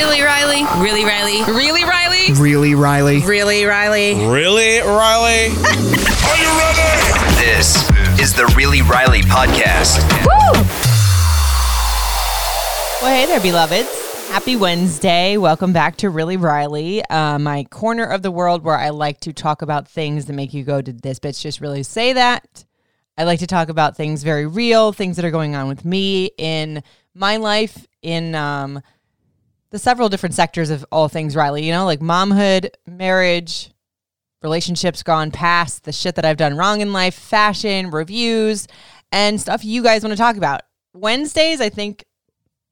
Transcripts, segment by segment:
Really, Riley? Really, Riley? Really, Riley? Really, Riley? Really, Riley? Really, Riley? Are you ready? This is the Really Riley podcast. Woo! Well, hey there, beloveds. Happy Wednesday. Welcome back to Really Riley, uh, my corner of the world where I like to talk about things that make you go, Did this bitch just really say that? I like to talk about things very real, things that are going on with me in my life, in um, the several different sectors of all things Riley, you know, like momhood, marriage, relationships gone past, the shit that I've done wrong in life, fashion, reviews, and stuff you guys want to talk about. Wednesdays, I think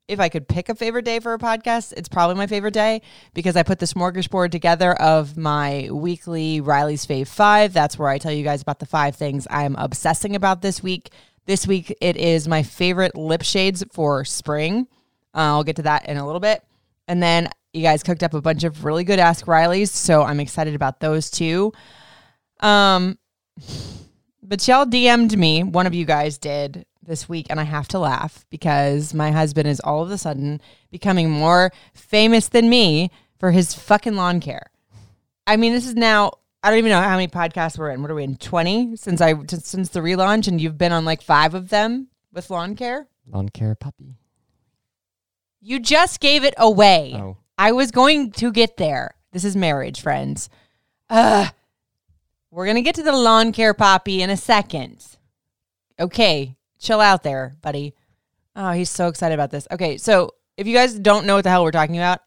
if I could pick a favorite day for a podcast, it's probably my favorite day because I put the smorgasbord together of my weekly Riley's Fave Five. That's where I tell you guys about the five things I'm obsessing about this week. This week, it is my favorite lip shades for spring. Uh, I'll get to that in a little bit. And then you guys cooked up a bunch of really good Ask Rileys, so I'm excited about those too. Um, but y'all DM'd me, one of you guys did this week, and I have to laugh because my husband is all of a sudden becoming more famous than me for his fucking lawn care. I mean, this is now I don't even know how many podcasts we're in. What are we in? Twenty since I since the relaunch, and you've been on like five of them with lawn care. Lawn care Papi. You just gave it away. Oh. I was going to get there. This is marriage, friends. Uh, we're going to get to the lawn care Papi in a second. Okay, chill out there, buddy. Oh, he's so excited about this. Okay, so if you guys don't know what the hell we're talking about,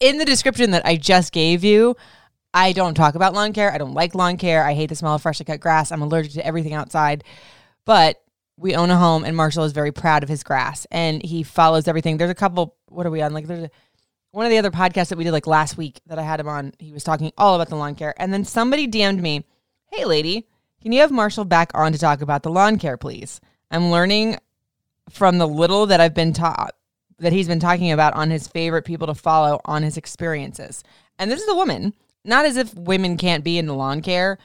in the description that I just gave you, I don't talk about lawn care. I don't like lawn care. I hate the smell of freshly cut grass. I'm allergic to everything outside. But we own a home and Marshall is very proud of his grass and he follows everything. There's a couple, what are we on? Like there's a, one of the other podcasts that we did like last week that I had him on. He was talking all about the lawn care. And then somebody DM'd me, Hey lady, can you have Marshall back on to talk about the lawn care, please? I'm learning from the little that I've been taught that he's been talking about on his favorite people to follow on his experiences. And this is a woman, not as if women can't be into lawn care,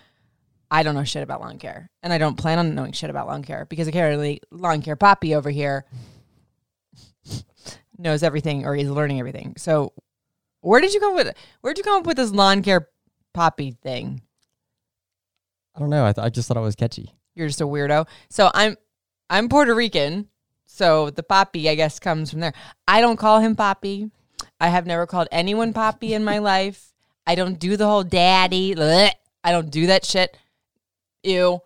I don't know shit about lawn care, and I don't plan on knowing shit about lawn care because apparently lawn care Papi over here knows everything or is learning everything. So, where did you come with? Where did you come up with this lawn care Papi thing? I don't know. I, th- I just thought it was catchy. You're just a weirdo. So I'm I'm Puerto Rican, so the Papi I guess comes from there. I don't call him Papi. I have never called anyone Papi in my life. I don't do the whole daddy. Bleh. I don't do that shit ew.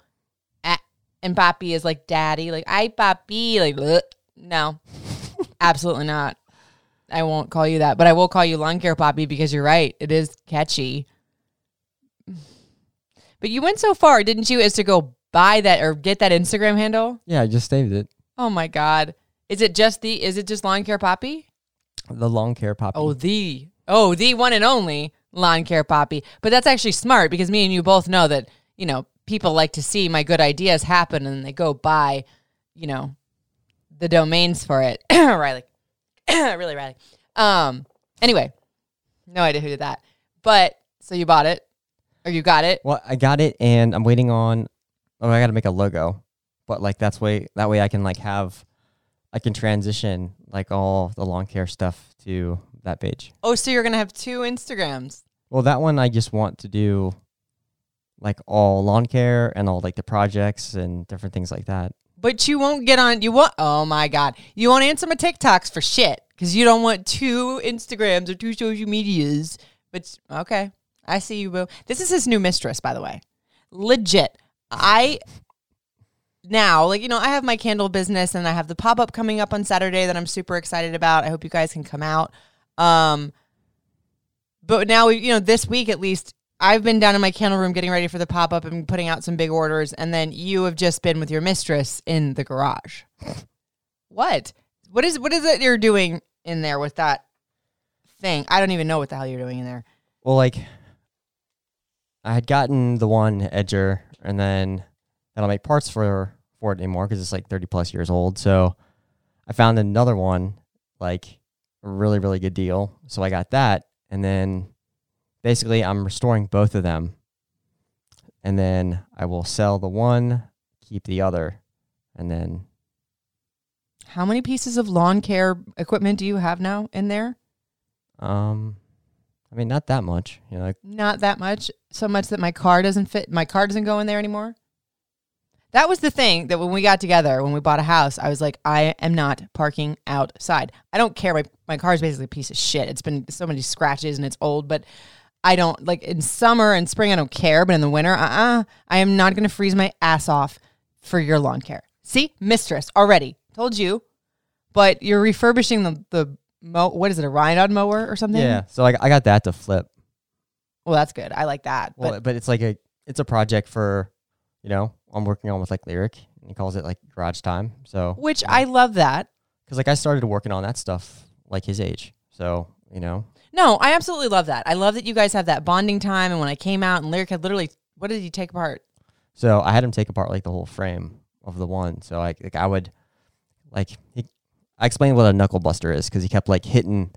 And Papi is like daddy, like I Papi, like Bleh. no, absolutely not. I won't call you that, but I will call you lawn care Papi because you're right. It is catchy. But you went so far, didn't you, as to go buy that or get that Instagram handle? Yeah, I just saved it. Oh my god. Is it just the is it just lawn care Papi? The lawn care Papi. Oh, the oh, the one and only lawn care Papi. But that's actually smart because me and you both know that, you know, people like to see my good ideas happen and they go buy, you know, the domains for it. Riley. really, Riley. Um, anyway, no idea who did that. But so you bought it or you got it? Well, I got it and I'm waiting on oh I gotta make a logo. But like that's way that way I can like have I can transition like all the lawn care stuff to that page. Oh, so you're gonna have two Instagrams. Well, that one I just want to do like all lawn care and all like the projects and different things like that. But you won't get on. You won't. Oh my god, you won't answer my TikToks for shit because you don't want two Instagrams or two social medias. But okay, I see you, boo. This is his new mistress, by the way. Legit. I now, like you know, I have my candle business and I have the pop up coming up on Saturday that I'm super excited about. I hope you guys can come out. Um, but now, you know, this week at least, I've been down in my candle room getting ready for the pop up and putting out some big orders, and then you have just been with your mistress in the garage. what? What is what is it you're doing in there with that thing? I don't even know what the hell you're doing in there. Well, like I had gotten the one edger, and then I don't make parts for for it anymore because it's like thirty plus years old. So I found another one, like a really really good deal. So I got that, and then basically I'm restoring both of them, and then I will sell the one, keep the other, and then How many pieces of lawn care equipment do you have now in there? um, I mean not that much, you know. Like, Not that much. So much that my car doesn't fit. My car doesn't go in there anymore. That was the thing that when we got together, when we bought a house, I was like, I am not parking outside. I don't care. My my car is basically a piece of shit. It's been so many scratches and it's old, but I don't like in summer and spring. I don't care, but in the winter, uh, uh I am not going to freeze my ass off for your lawn care. See, mistress already told you, but you're refurbishing the the mo. What is it, a ride-on mower or something? yeah, so like I got that to flip. Well, that's good. I like that. Well, But but, it's like a it's a project for, you know, I'm working on with like Lyric. And he calls it like garage time. So which I love that. because like I started working on that stuff like his age. So you know, No, I absolutely love that. I love that you guys have that bonding time. And when I came out and Lyric had literally, what did he take apart? so I had him take apart like the whole frame of the one. So I like I would like he, I explained what a knuckle buster is because he kept like hitting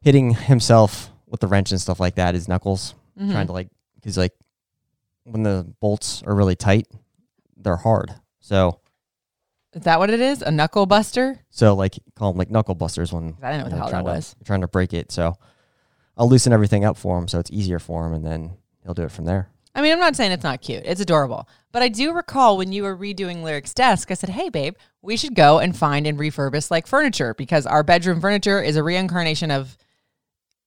hitting himself with the wrench and stuff like that. His knuckles Mm-hmm. trying to like because like when the bolts are really tight, they're hard. So Is that what it is? A knuckle buster? So like call them like knuckle busters when I didn't know what the hell trying that to, was. trying to break it. So I'll loosen everything up for him so it's easier for him, and then he'll do it from there. I mean, I'm not saying it's not cute. It's adorable. But I do recall when you were redoing Lyric's desk, I said, hey, babe, we should go and find and refurbish like furniture because our bedroom furniture is a reincarnation of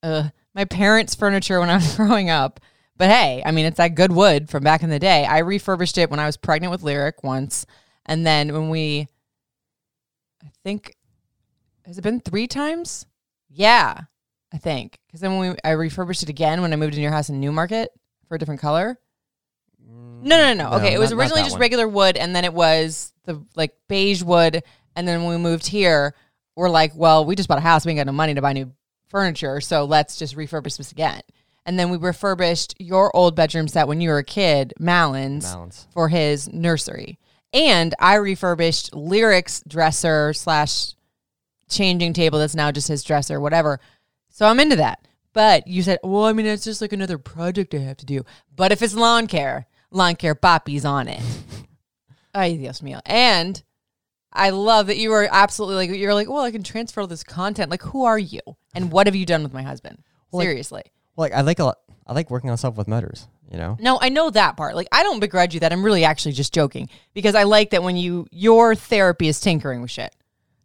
uh, my parents' furniture when I was growing up. But hey, I mean, it's that good wood from back in the day. I refurbished it when I was pregnant with Lyric once. And then when we, I think, has it been three times? Yeah, I think. Because then when we, I refurbished it again when I moved in your house in Newmarket for a different color. Mm, no, no, no, no. Okay, it was not- originally just one. regular wood, and then it was the like beige wood, and then when we moved here, we're like, well, we just bought a house, we ain't got no money to buy new furniture, so let's just refurbish this again. And then we refurbished your old bedroom set when you were a kid, Malins, Malins. for his nursery, and I refurbished Lyric's dresser slash changing table that's now just his dresser, whatever. So I'm into that. But you said, well, I mean, it's just like another project I have to do. But if it's lawn care, lawn care Papi's on it. Ay, Dios mío. And I love that you were absolutely like, you're like, well, I can transfer all this content. Like, who are you? And what have you done with my husband? Well, like- Seriously. Well, like I like a lot. I like working on stuff with motors. You know. No, I know that part. Like, I don't begrudge you that. I'm really actually just joking because I like that when you, your therapy is tinkering with shit.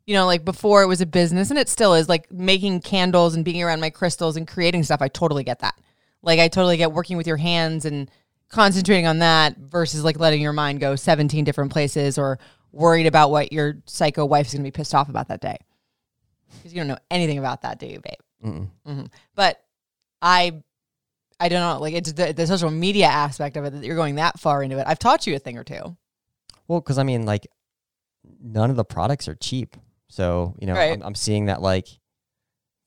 You know, like before it was a business and it still is like making candles and being around my crystals and creating stuff. I totally get that. Like, I totally get working with your hands and concentrating on that versus like letting your mind go 17 different places or worried about what your psycho wife's going to be pissed off about that day. Because you don't know anything about that, do you, babe? Mm-mm. hmm But I, I don't know. Like it's the, the social media aspect of it that you're going that far into it. I've taught you a thing or two. Well, because I mean, like, none of the products are cheap. So you know, Right. I'm, I'm seeing that like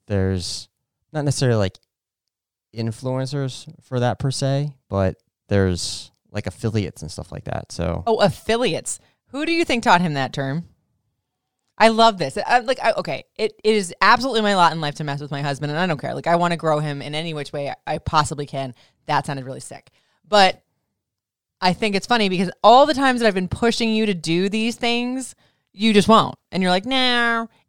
there's not necessarily like influencers for that per se, but there's like affiliates and stuff like that. So Oh, affiliates. Who do you think taught him that term? I love this. I, like, I, okay, it, it is absolutely my lot in life to mess with my husband, and I don't care. Like, I want to grow him in any which way I possibly can. That sounded really sick, but I think it's funny because all the times that I've been pushing you to do these things, you just won't, and you're like, no,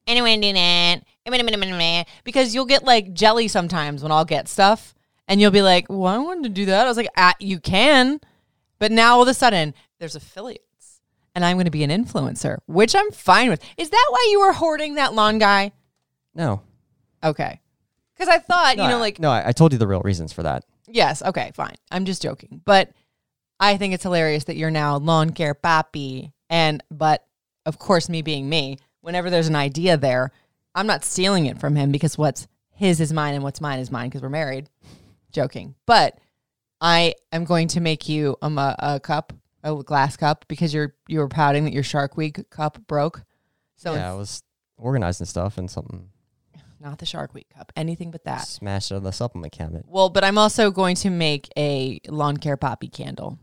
I don't want to that. Because you'll get like jelly sometimes when I'll get stuff, and you'll be like, well, I wanted to do that. I was like, ah, you can, but now all of a sudden there's affiliates and I'm going to be an influencer, which I'm fine with. Is that why you were hoarding that lawn guy? no, Okay. Because I thought, no, you know, I- like, no, I, I told you the real reasons for that. yes, okay, fine. I'm just joking. But I think it's hilarious that you're now lawn care papi. And, but of course, me being me, whenever there's an idea there, I'm not stealing it from him because what's his is mine and what's mine is mine because we're married. Joking. But I am going to make you um, a, a cup, a glass cup, because you're you were pouting that your Shark Week cup broke. So yeah, I was organizing stuff and something not the Shark Week cup, anything but that. smashed out of the supplement cabinet. Well, but I'm also going to make a lawn care Papi candle.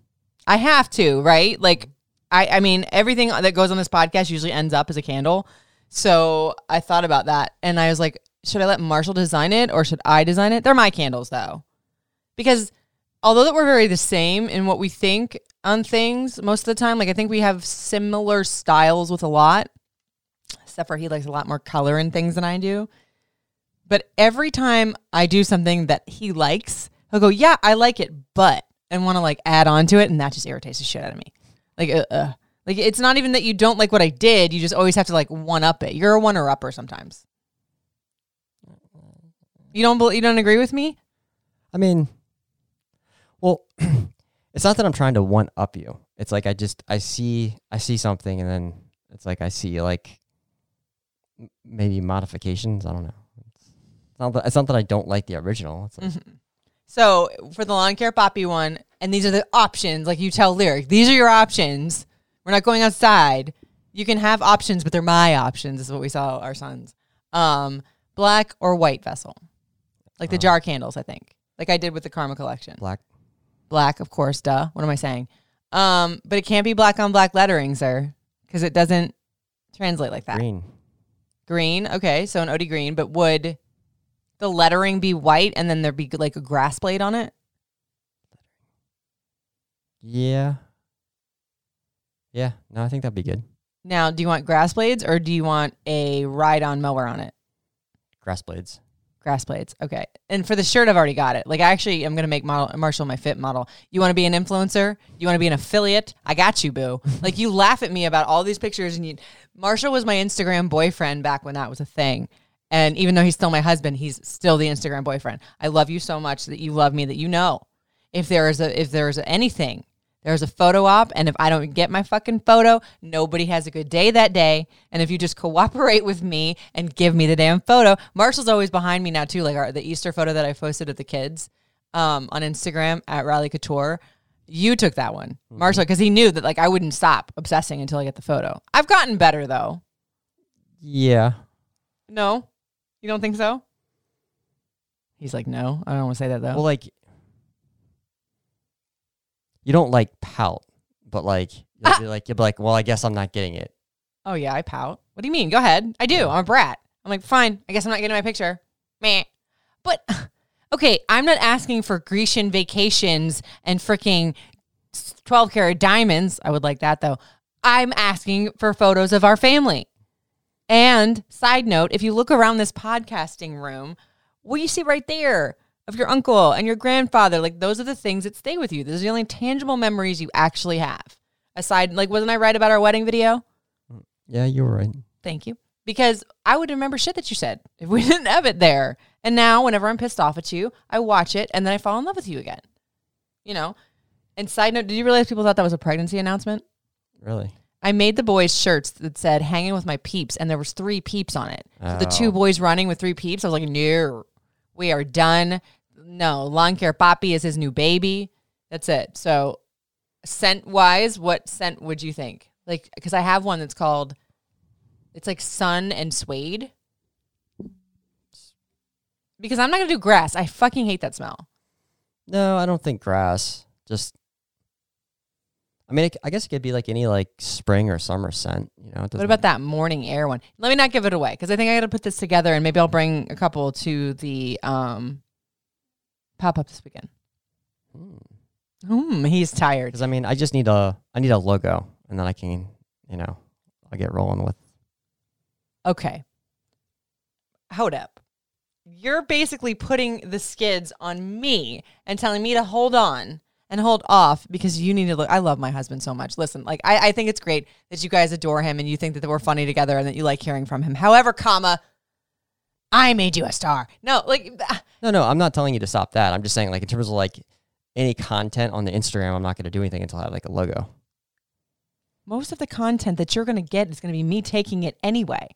I have to, right? Like, I, I mean, everything that goes on this podcast usually ends up as a candle. So I thought about that and I was like, should I let Marshall design it or should I design it? They're my candles though. Because although that we're very the same in what we think on things most of the time, like I think we have similar styles with a lot, except for he likes a lot more color and things than I do. But every time I do something that he likes, he'll go, "Yeah, I like it, but," and want to like add on to it, and that just irritates the shit out of me. Like, uh, uh, like it's not even that you don't like what I did; you just always have to like one up it. You're a one or upper sometimes. You don't, you don't agree with me? I mean, well, it's not that I'm trying to one up you. It's like I just I see I see something and then it's like I see like maybe modifications. I don't know. It's not that, it's not that I don't like the original. It's like, So for the lawn care Papi one, and these are the options. Like you tell Lyric, these are your options. We're not going outside. You can have options, but they're my options. Is what we saw our sons. Um, black or white vessel, like the jar candles. I think, like I did with the Karma collection. black. Black, of course. Duh. What am I saying? Um, but it can't be black on black lettering, sir, because it doesn't translate like that. Green. Green. Okay, so an OD green, but would the lettering be white and then there'd be like a grass blade on it? Yeah. Yeah. No, I think that'd be good. Now, do you want grass blades or do you want a ride on mower on it? Grass blades. Grass blades. Okay. And for the shirt, I've already got it. Like, I actually, I'm going to make model, Marshall my fit model. You want to be an influencer? You want to be an affiliate? I got you, boo. like, you laugh at me about all these pictures. And you, Marshall was my Instagram boyfriend back when that was a thing. And even though he's still my husband, he's still the Instagram boyfriend. I love you so much that you love me that you know if there is a if there is anything there's a photo op and if i don't get my fucking photo nobody has a good day that day. And if you just cooperate with me and give me the damn photo marshall's always behind me now too like our, the easter photo that i posted of the kids um, on instagram at riley couture. You took that one marshall because he knew that like i wouldn't stop obsessing until i get the photo. I've gotten better though. Yeah. no? You don't think so? He's like no i don't want to say that though. Well, like you don't like pout, but like you'll ah! be like you'll be like, well, I guess I'm not getting it. Oh yeah, I pout. What do you mean? Go ahead. I do. I'm a brat. I'm like, fine. I guess I'm not getting my picture. Meh. But okay, I'm not asking for Grecian vacations and freaking 12 karat diamonds. I would like that though. I'm asking for photos of our family. And side note, if you look around this podcasting room, what do you see right there of your uncle and your grandfather? Like those are the things that stay with you. Those are the only tangible memories you actually have. Aside, like, wasn't I right about our wedding video? Yeah, you were right. Thank you. Because I would remember shit that you said if we didn't have it there. And now, whenever I'm pissed off at you, I watch it and then I fall in love with you again. You know? And side note, did you realize people thought that was a pregnancy announcement? Really? I made the boys shirts that said hanging with my peeps and there was three peeps on it. So the Oh. two boys running with three peeps, I was like, no, we are done. No, lawn care Papi is his new baby. That's it. So scent wise, what scent would you think? Like, because I have one that's called, it's like sun and suede. Because I'm not gonna do grass. I fucking hate that smell. No, I don't think grass. Just, I mean, it, I guess it could be like any like spring or summer scent. You know, What about that morning air one? Let me not give it away because I think I got to put this together and maybe I'll bring a couple to the um pop up this weekend. Hmm, he's tired. Because I mean, I just need a I need a logo, and then I can, you know, I'll get rolling with. Okay. Hold up. You're basically putting the skids on me and telling me to hold on and hold off because you need to look. I love my husband so much. Listen, like I, I think it's great that you guys adore him and you think that we're funny together and that you like hearing from him. However, comma, I made you a star. No, like No, no, I'm not telling you to stop that. I'm just saying, like, in terms of like any content on the Instagram, I'm not going to do anything until I have like a logo. most of the content that you're going to get is going to be me taking it anyway.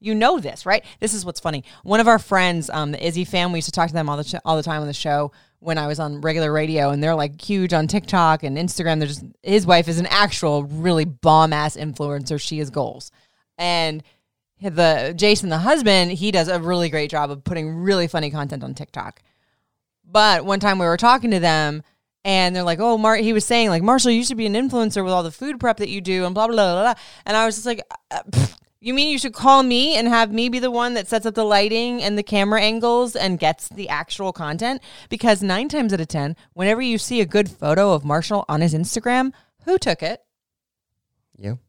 You know this, right? This is what's funny. One of our friends, um, the Izzy family, used to talk to them all the ch- all the time on the show. when I was on regular radio, and they're like huge on TikTok and Instagram. They're just his wife is an actual really bomb ass influencer. She has goals, and the Jason, the husband, he does a really great job of putting really funny content on TikTok. But one time we were talking to them and they're like, "Oh, Mar," he was saying like, "Marshall, you should be an influencer with all the food prep that you do," and blah blah blah blah. And I was just like, uh, pfft, "You mean you should call me and have me be the one that sets up the lighting and the camera angles and gets the actual content?" Because nine times out of ten, whenever you see a good photo of Marshall on his Instagram, who took it? You?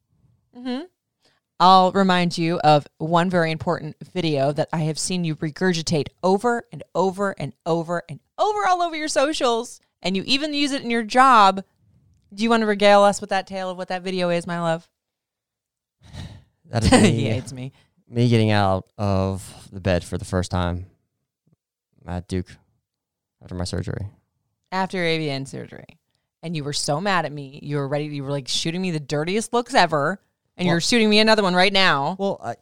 I'll remind you of one very important video that I have seen you regurgitate over and over and over and over all over your socials, and you even use it in your job. Do you want to regale us with that tale of what that video is, my love? That is he me, hates me. me getting out of the bed for the first time at Duke after my surgery. After AVN surgery, and you were so mad at me. You were ready. You were like shooting me the dirtiest looks ever, and Well- you're shooting me another one right now. Well, I,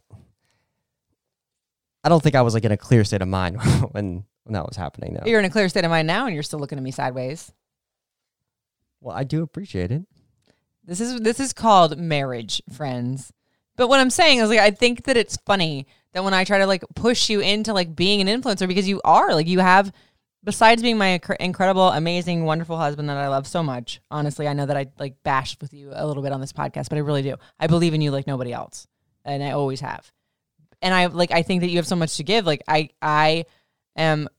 I don't think I was like in a clear state of mind when when that was happening. No. You're in a clear state of mind now, and you're still looking at me sideways. Well, I do appreciate it. This is this is called marriage, friends. But what I'm saying is like I think that it's funny that when I try to like push you into like being an influencer because you are like you have besides being my incredible, amazing, wonderful husband that I love so much. Honestly, I know that I like bashed with you a little bit on this podcast, but I really do. I believe in you like nobody else, and I always have. And I like I think that you have so much to give. Like I I am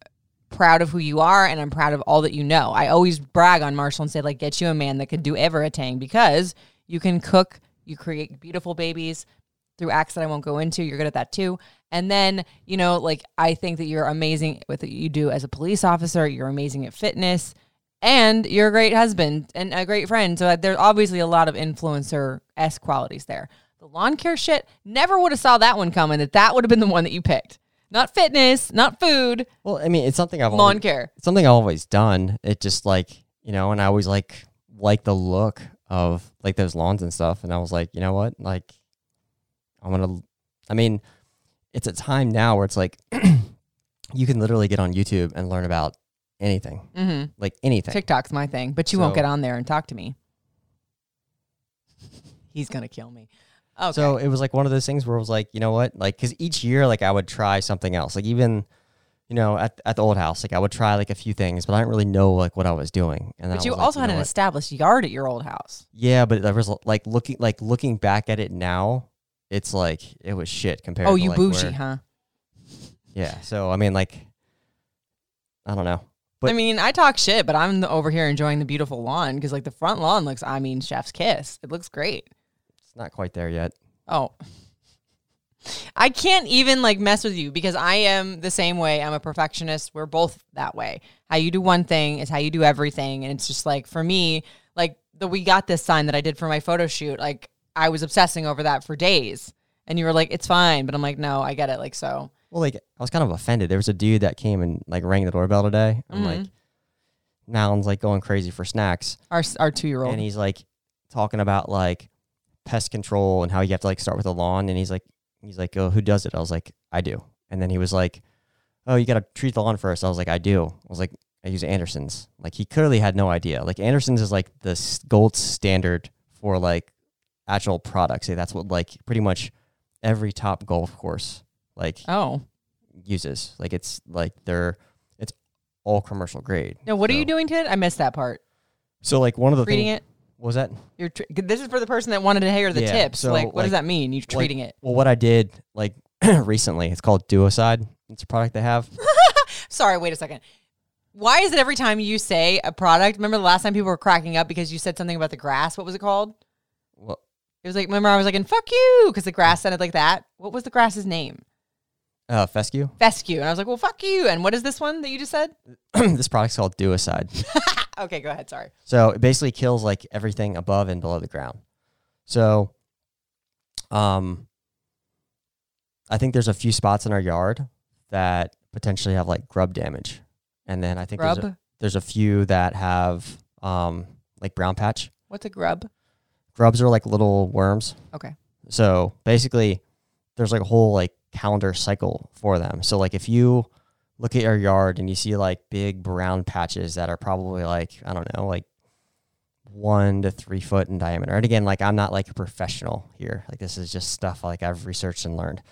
proud of who you are and I'm proud of all that you know. I always brag on Marshall and say like get you a man that could do ever a everything because you can cook, you create beautiful babies through acts that I won't go into. You're good at that too. And then, you know, like I think that you're amazing with what you do as a police officer, you're amazing at fitness, and you're a great husband and a great friend. So uh, there's obviously a lot of influencer s qualities there. The lawn care shit, never would have saw that one coming. That that would have been the one that you picked. Not fitness, not food, Well, I mean, it's something I've lawn always, care. it's something I've always done. It just like you know, and I always like like the look of like those lawns and stuff. And I was like, you know what, like I'm gonna. I mean, it's a time now where it's like you can literally get on YouTube and learn about anything, Mm-hmm. like anything. TikTok's my thing, but you won't get on there and talk to me. He's gonna kill me. Okay. So it was like one of those things where it was like, you know what? Like, because each year, like, I would try something else. Like, even, you know, at, at the old house, like, I would try like a few things, but I didn't really know like what I was doing. And but you like, also you had an what? established yard at your old house. Yeah, but there was like looking, like looking back at it now, it's like it was shit compared. Oh, to, you like, bougie, where- huh? Yeah. So I mean, like, I don't know. But- I mean, I talk shit, but I'm the- over here enjoying the beautiful lawn because, like, the front lawn looks. I mean, chef's kiss. It looks great. It's not quite there yet. Oh. I can't even like mess with you because I am the same way. I'm a perfectionist. We're both that way. How you do one thing is how you do everything. And it's just like for me, like the we got this sign that I did for my photo shoot, like I was obsessing over that for days. And you were like, it's fine. But I'm like, no, I get it. Like so. Well, like I was kind of offended. There was a dude that came and like rang the doorbell today. I'm like, Mm-hmm. Noun's like going crazy for snacks. Our our two year old. and he's like talking about like pest control and how you have to like start with a lawn and he's like he's like oh who does it i was like i do and then he was like oh you gotta treat the lawn first i was like i do i was like i use anderson's like he clearly had no idea like anderson's is like the gold standard for like actual product. Say that's what like pretty much every top golf course like Oh. uses like it's like they're it's all commercial grade No, what are you doing to it? I missed that part. so like one of the Treating things it? was that You're tr- this is for the person that wanted to hear the Yeah, tips. so, like, what does that mean? You're like- treating it. Well, what I did like recently, it's called Duocide. It's a product they have. Sorry, wait a second. Why is it every time you say a product? Remember the last time people were cracking up because you said something about the grass? What was it called? It was like, remember I was like, and fuck you, because the grass sounded like that. What was the grass's name? uh, Fescue. Fescue. And I was like, well, fuck you. And what is this one that you just said? this product's called Duocide. Okay, go ahead. Sorry. so it basically kills like everything above and below the ground. So, um, I think there's a few spots in our yard that potentially have like grub damage, and then I think there's a, there's a few that have um like brown patch. What's a grub? Grubs are like little worms. Okay. So basically, there's like a whole like calendar cycle for them. So like if you look at your yard and you see like big brown patches that are probably like I don't know, like one to three foot in diameter. And again, like I'm not like a professional here. Like this is just stuff like I've researched and learned.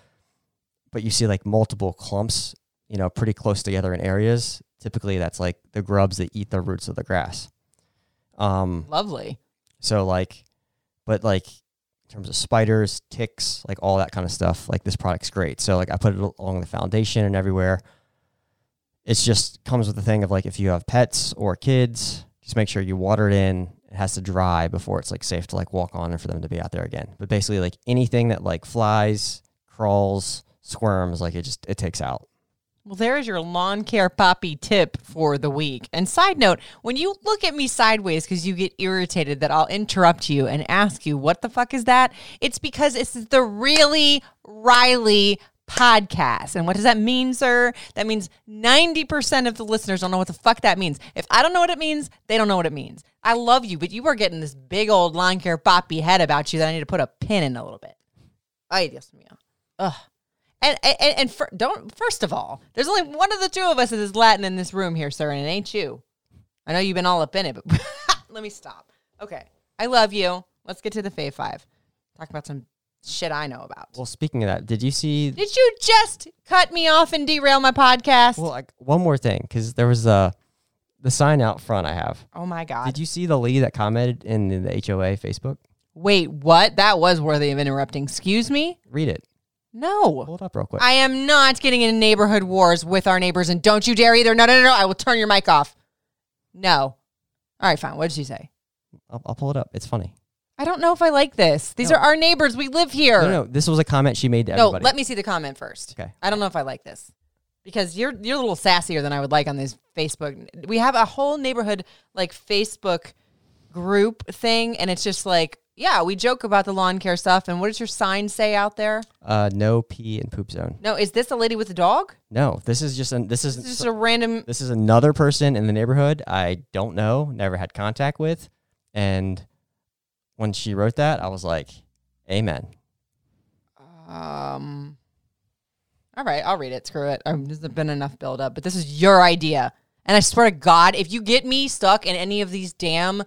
But you see like multiple clumps, you know, pretty close together in areas. Typically, that's like the grubs that eat the roots of the grass. Um, Lovely. so like, but like in terms of spiders, ticks, like all that kind of stuff, like this product's great. So like I put it along the foundation and everywhere. It's just comes with the thing of like if you have pets or kids, just make sure you water it in. It has to dry before it's like safe to like walk on and for them to be out there again. But basically like anything that like flies, crawls, squirms, like it just it takes out. Well, there's your lawn care Papi tip for the week. And side note, when you look at me sideways because you get irritated that I'll interrupt you and ask you, what the fuck is that? It's because it's the Really Riley podcast. And what does that mean, sir? That means 90% of the listeners don't know what the fuck that means. If I don't know what it means, they don't know what it means. I love you, but you are getting this big old lawn care Papi head about you that I need to put a pin in a little bit. Ay, Dios mío. Ugh. And and, and for, don't first of all, there's only one of the two of us that is Latin in this room here, sir, and it ain't you. I know you've been all up in it, but let me stop. Okay, I love you. Let's get to the Fave Five. Talk about some shit I know about. Well, speaking of that, did you see Did you just cut me off and derail my podcast? Well, like one more thing, because there was a the sign out front I have. oh my god! Did you see the lady that commented in the HOA Facebook? Wait, what? That was worthy of interrupting. Excuse me? Read it. No. Pull it up real quick. I am not getting into neighborhood wars with our neighbors, and don't you dare either. No, no, no, no. I will turn your mic off. No. All right, fine. What did she say? I'll, I'll pull it up. It's funny. I don't know if I like this. These No. are our neighbors. We live here. No, no, this was a comment she made to No, everybody. let me see the comment first. Okay. I don't know if I like this because you're you're a little sassier than I would like on this Facebook. We have a whole neighborhood like Facebook group thing, and it's just like, yeah, we joke about the lawn care stuff. And what does your sign say out there? Uh, no pee and poop zone. No, is this a lady with a dog? No, this is just an, this is This is just a random. this is another person in the neighborhood I don't know, never had contact with, and when she wrote that, I was like, "Amen." Um. All right, I'll read it. Screw it. Um, there's been enough buildup, but this is your idea. And I swear to God, if you get me stuck in any of these damn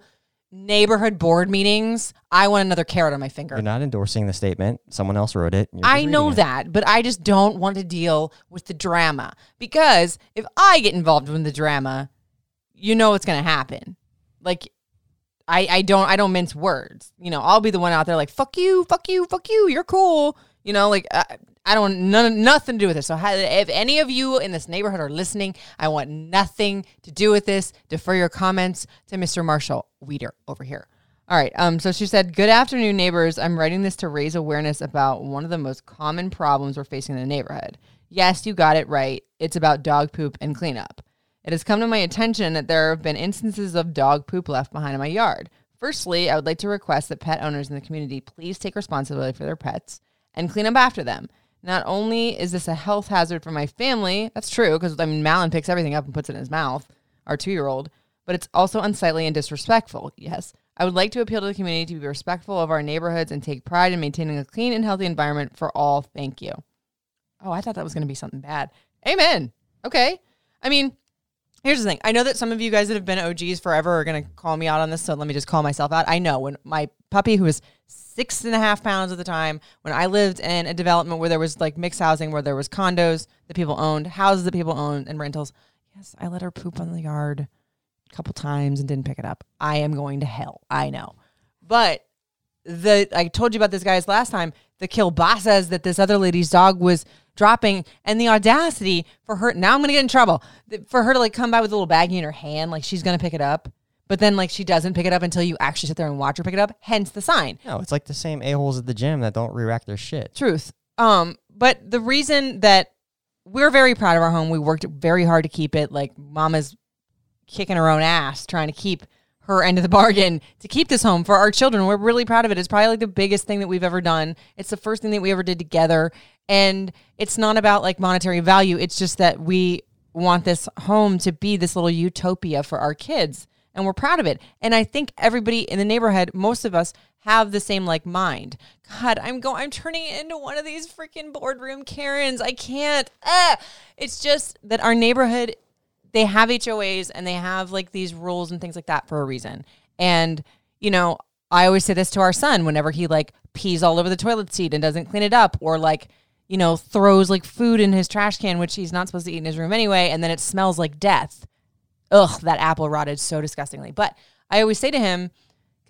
neighborhood board meetings, I want another carat on my finger. You're not endorsing the statement. Someone else wrote it. I know it. that, but I just don't want to deal with the drama because if I get involved in the drama, you know what's going to happen. Like I I don't I don't mince words. You know, I'll be the one out there like fuck you, fuck you, fuck you. You're cool. You know, like I, I don't none nothing to do with this. So if any of you in this neighborhood are listening, I want nothing to do with this. Defer your comments to Mr. Marshall Weeder over here. All right. Um. So she said, "Good afternoon, neighbors. I'm writing this to raise awareness about one of the most common problems we're facing in the neighborhood. Yes, you got it right. It's about dog poop and cleanup. It has come to my attention that there have been instances of dog poop left behind in my yard. Firstly, I would like to request that pet owners in the community please take responsibility for their pets and clean up after them. Not only is this a health hazard for my family, that's true because I mean Malin picks everything up and puts it in his mouth, our two-year-old, but it's also unsightly and disrespectful. Yes, I would like to appeal to the community to be respectful of our neighborhoods and take pride in maintaining a clean and healthy environment for all. Thank you. Oh, I thought that was going to be something bad. Amen. Okay. I mean, here's the thing. I know that some of you guys that have been OGs forever are going to call me out on this. So let me just call myself out. I know when my puppy, who was six and a half pounds at the time, when I lived in a development where there was like mixed housing, where there was condos that people owned, houses that people owned, and rentals. Yes, I let her poop on the yard a couple times and didn't pick it up. I am going to hell. I know. But the I told you about this guys last time. The kielbasas that this other lady's dog was dropping, and the audacity for her. Now I'm gonna get in trouble for her to like come by with a little baggie in her hand, like she's gonna pick it up, but then like she doesn't pick it up until you actually sit there and watch her pick it up. Hence the sign. No, it's like the same a holes at the gym that don't re-rack their shit. Truth. Um, but the reason that we're very proud of our home, we worked very hard to keep it. Like Mama's kicking her own ass trying to keep her end of the bargain to keep this home for our children. We're really proud of it. It's probably like the biggest thing that we've ever done. It's the first thing that we ever did together. And it's not about like monetary value. It's just that we want this home to be this little utopia for our kids. And we're proud of it. And I think everybody in the neighborhood, most of us, have the same like mind. God, I'm going I'm turning it into one of these freaking boardroom Karens. I can't. Ah! It's just that our neighborhood they have HOAs and they have like these rules and things like that for a reason. And you know, I always say this to our son whenever he like pees all over the toilet seat and doesn't clean it up or like you know throws like food in his trash can which he's not supposed to eat in his room anyway and then it smells like death. Ugh, that apple rotted so disgustingly. But I always say to him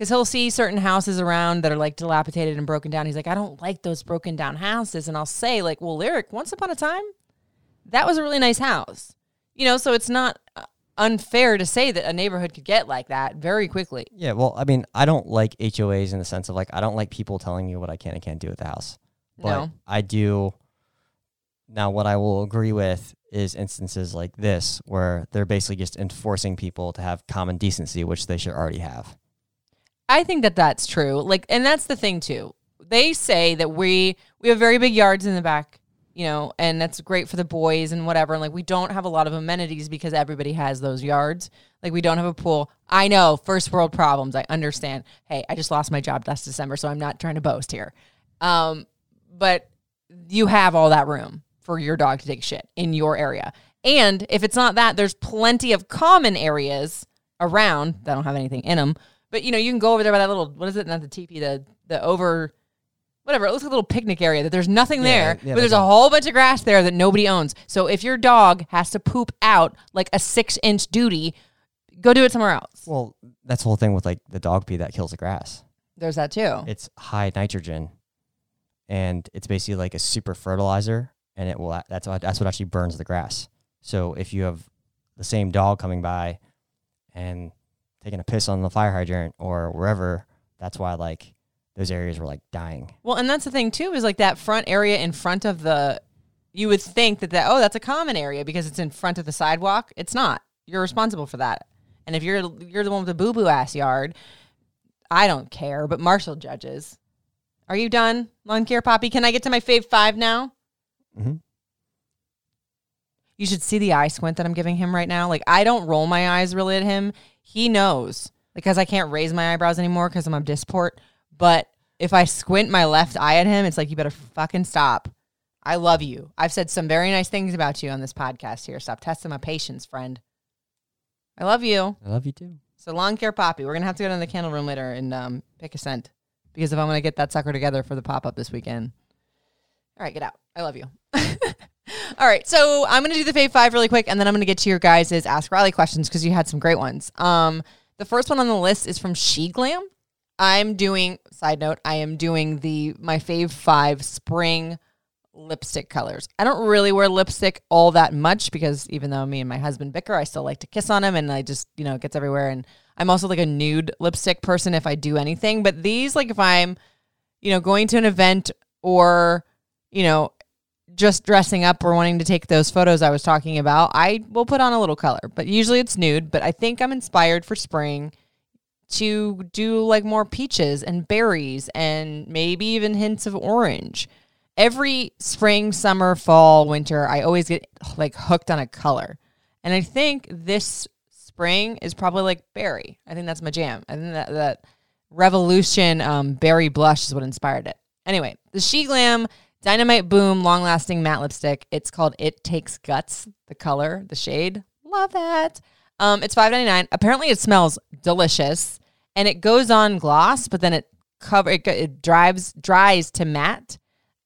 because he'll see certain houses around that are like dilapidated and broken down. He's like, I don't like those broken down houses. And I'll say, like, well, Lyric, once upon a time, that was a really nice house. You know, so it's not uh, unfair to say that a neighborhood could get like that very quickly. Yeah, well, I mean, I don't like HOAs in the sense of like I don't like people telling me what I can and can't do at the house. But No. I do. Now, what I will agree with is instances like this where they're basically just enforcing people to have common decency, which they should already have. I think that that's true. Like, and that's the thing too. They say that we we have very big yards in the back, you know, and that's great for the boys and whatever. And like, we don't have a lot of amenities because everybody has those yards. Like, we don't have a pool. I know, first world problems. I understand. Hey, I just lost my job last December, so I'm not trying to boast here. Um, but you have all that room for your dog to take shit in your area. And if it's not that, there's plenty of common areas around that don't have anything in them. But you know, you can go over there by that little what is it? Not the teepee, the the over whatever. It looks like a little picnic area that there's nothing there, yeah, but there's a a- whole bunch of grass there that nobody owns. So if your dog has to poop out like a six inch duty, go do it somewhere else. Well, that's the whole thing with like the dog pee that kills the grass. There's that too. It's high nitrogen, and it's basically like a super fertilizer, and it will. That's what that's what actually burns the grass. So if you have the same dog coming by and taking a piss on the fire hydrant or wherever, that's why like those areas were like dying. Well, and that's the thing too is like that front area in front of the. You would think that that oh that's a common area because it's in front of the sidewalk. It's not. You're responsible for that. And if you're you're the one with the boo boo ass yard, I don't care. But Marshall judges. Are you done, lawn care Papi? Can I get to my fave five now? Mm-hmm. You should see the eye squint that I'm giving him right now. Like I don't roll my eyes really at him. He knows because I can't raise my eyebrows anymore because I'm a dysport. But if I squint my left eye at him, it's like you better fucking stop. I love you. I've said some very nice things about you on this podcast here. Stop testing my patience, friend. I love you. I love you too. So lawn care Papi. We're gonna have to go down to the candle room later and um, pick a scent because if I'm gonna get that sucker together for the pop up this weekend. All right, get out. I love you. All right, so I'm gonna do the fave five really quick, and then I'm gonna get to your guys' ask Riley questions because you had some great ones. Um, the first one on the list is from She Glam. I'm doing side note. I am doing the my fave five spring lipstick colors. I don't really wear lipstick all that much because even though me and my husband bicker, I still like to kiss on him and I just, you know, it gets everywhere. And I'm also like a nude lipstick person if I do anything. But these, like if I'm, you know, going to an event or, you know, just dressing up or wanting to take those photos I was talking about, I will put on a little color. But usually it's nude. But I think I'm inspired for spring to do like more peaches and berries and maybe even hints of orange. Every spring, summer, fall, winter, I always get like hooked on a color. And I think this spring is probably like berry. I think that's my jam. I think that that revolution um, berry blush is what inspired it. Anyway, the She Glam Dynamite Boom long lasting matte lipstick. It's called It Takes Guts. The color, the shade, love that. Um, it's five ninety nine. Apparently, it smells delicious, and it goes on gloss, but then it cover it, it drives dries to matte,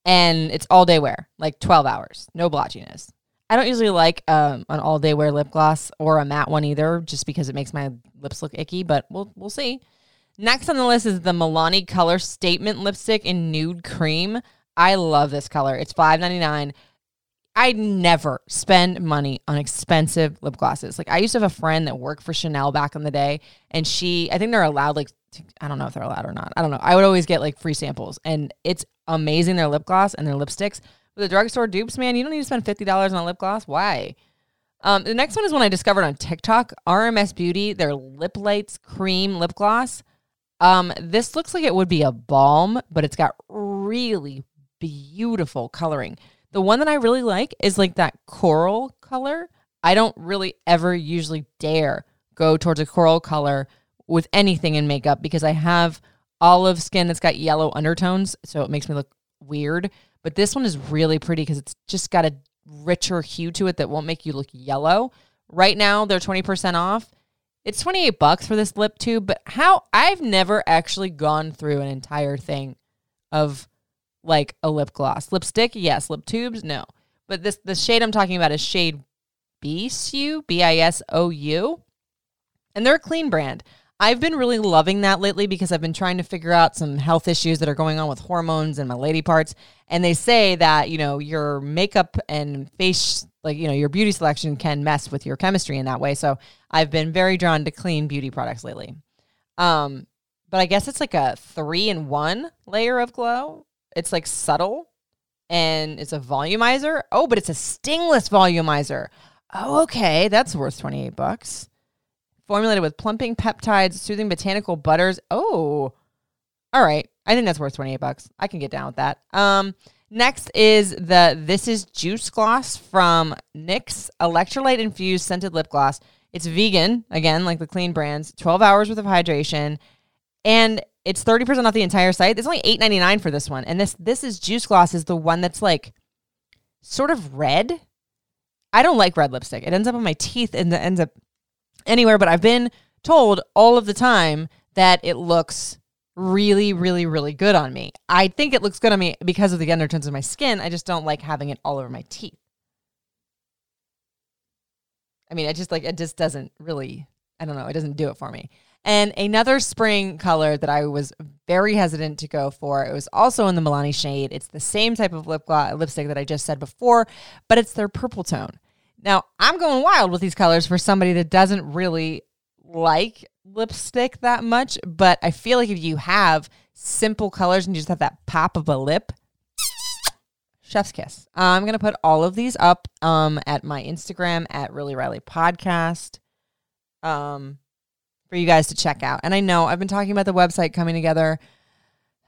and it's all day wear, like twelve hours, no blotchiness. I don't usually like um, an all day wear lip gloss or a matte one either, just because it makes my lips look icky. But we'll we'll see. Next on the list is the Milani Color Statement Lipstick in Nude Cream. I love this color. It's five ninety nine. I never spend money on expensive lip glosses. Like I used to have a friend that worked for Chanel back in the day, and she, I think they're allowed like, I don't know if they're allowed or not. I don't know. I would always get like free samples, and it's amazing their lip gloss and their lipsticks. The drugstore dupes, man, you don't need to spend fifty dollars on a lip gloss. Why? Um, the next one is one I discovered on TikTok. RMS Beauty, their Lip Lights Cream Lip Gloss. Um, this looks like it would be a balm, but it's got really beautiful coloring. The one that I really like is like that coral color. I don't really ever usually dare go towards a coral color with anything in makeup because I have olive skin that's got yellow undertones, so it makes me look weird. But this one is really pretty because it's just got a richer hue to it that won't make you look yellow. Right now, they're 20% off. It's 28 bucks for this lip tube, but how I've never actually gone through an entire thing of like a lip gloss. Lipstick, yes. Lip tubes, no. But this the shade I'm talking about is shade Bisou, B I S O U. And they're a clean brand. I've been really loving that lately because I've been trying to figure out some health issues that are going on with hormones and my lady parts. And they say that, you know, your makeup and face, like, you know, your beauty selection can mess with your chemistry in that way. So I've been very drawn to clean beauty products lately. Um, but I guess it's like a three in one layer of glow. It's like subtle and it's a volumizer. Oh, but it's a stingless volumizer. Oh, okay. That's worth 28 bucks formulated with plumping peptides, soothing botanical butters. Oh, all right. I think that's worth 28 bucks. I can get down with that. Um, next is the This Is Juice Gloss from NYX Electrolyte Infused Scented Lip Gloss. It's vegan, again, like the clean brands, 12 hours worth of hydration, and it's 30% off the entire site. It's only $8.99 for this one. And this This Is Juice Gloss is the one that's like sort of red. I don't like red lipstick. It ends up on my teeth and it ends up anywhere, but I've been told all of the time that it looks really, really, really good on me. I think it looks good on me because of the undertones of my skin. I just don't like having it all over my teeth. I mean, it just like it just doesn't really. I don't know. It doesn't do it for me. And another spring color that I was very hesitant to go for. It was also in the Milani shade. It's the same type of lip gloss, lipstick that I just said before, but it's their purple tone. Now, I'm going wild with these colors for somebody that doesn't really like lipstick that much, but I feel like if you have simple colors and you just have that pop of a lip, chef's kiss. I'm going to put all of these up um, at my Instagram at Really Riley Podcast um, for you guys to check out. And I know I've been talking about the website coming together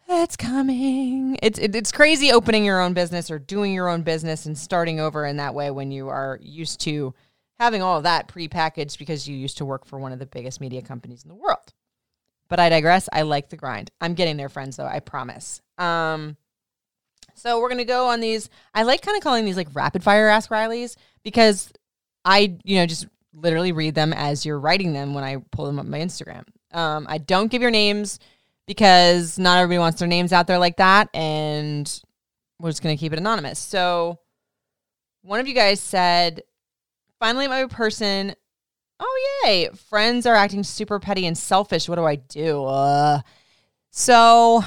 it's coming. It's it, it's crazy opening your own business or doing your own business and starting over in that way when you are used to having all of that prepackaged because you used to work for one of the biggest media companies in the world. But I digress. I like the grind. I'm getting there, friends, though. I promise. Um, so we're gonna go on these. I like kind of calling these like rapid fire Ask Rileys because I, you know, just literally read them as you're writing them when I pull them up my Instagram. Um, I don't give your names because not everybody wants their names out there like that. And we're just going to keep it anonymous. So one of you guys said, finally, my person. Oh, yay. Friends are acting super petty and selfish. What do I do? Uh, so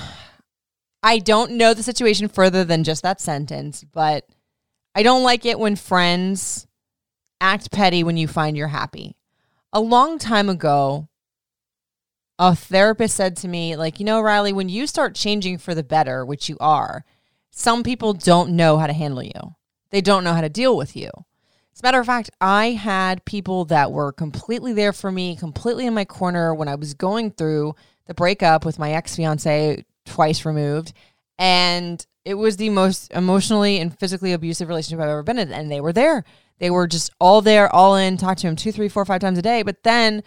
I don't know the situation further than just that sentence, but I don't like it when friends act petty when you find you're happy. A long time ago, a therapist said to me, like, you know, Riley, when you start changing for the better, which you are, some people don't know how to handle you. They don't know how to deal with you. As a matter of fact, I had people that were completely there for me, completely in my corner when I was going through the breakup with my ex fiance, twice removed. And it was the most emotionally and physically abusive relationship I've ever been in. And they were there. They were just all there, all in, talked to him two, three, four, five times a day. But then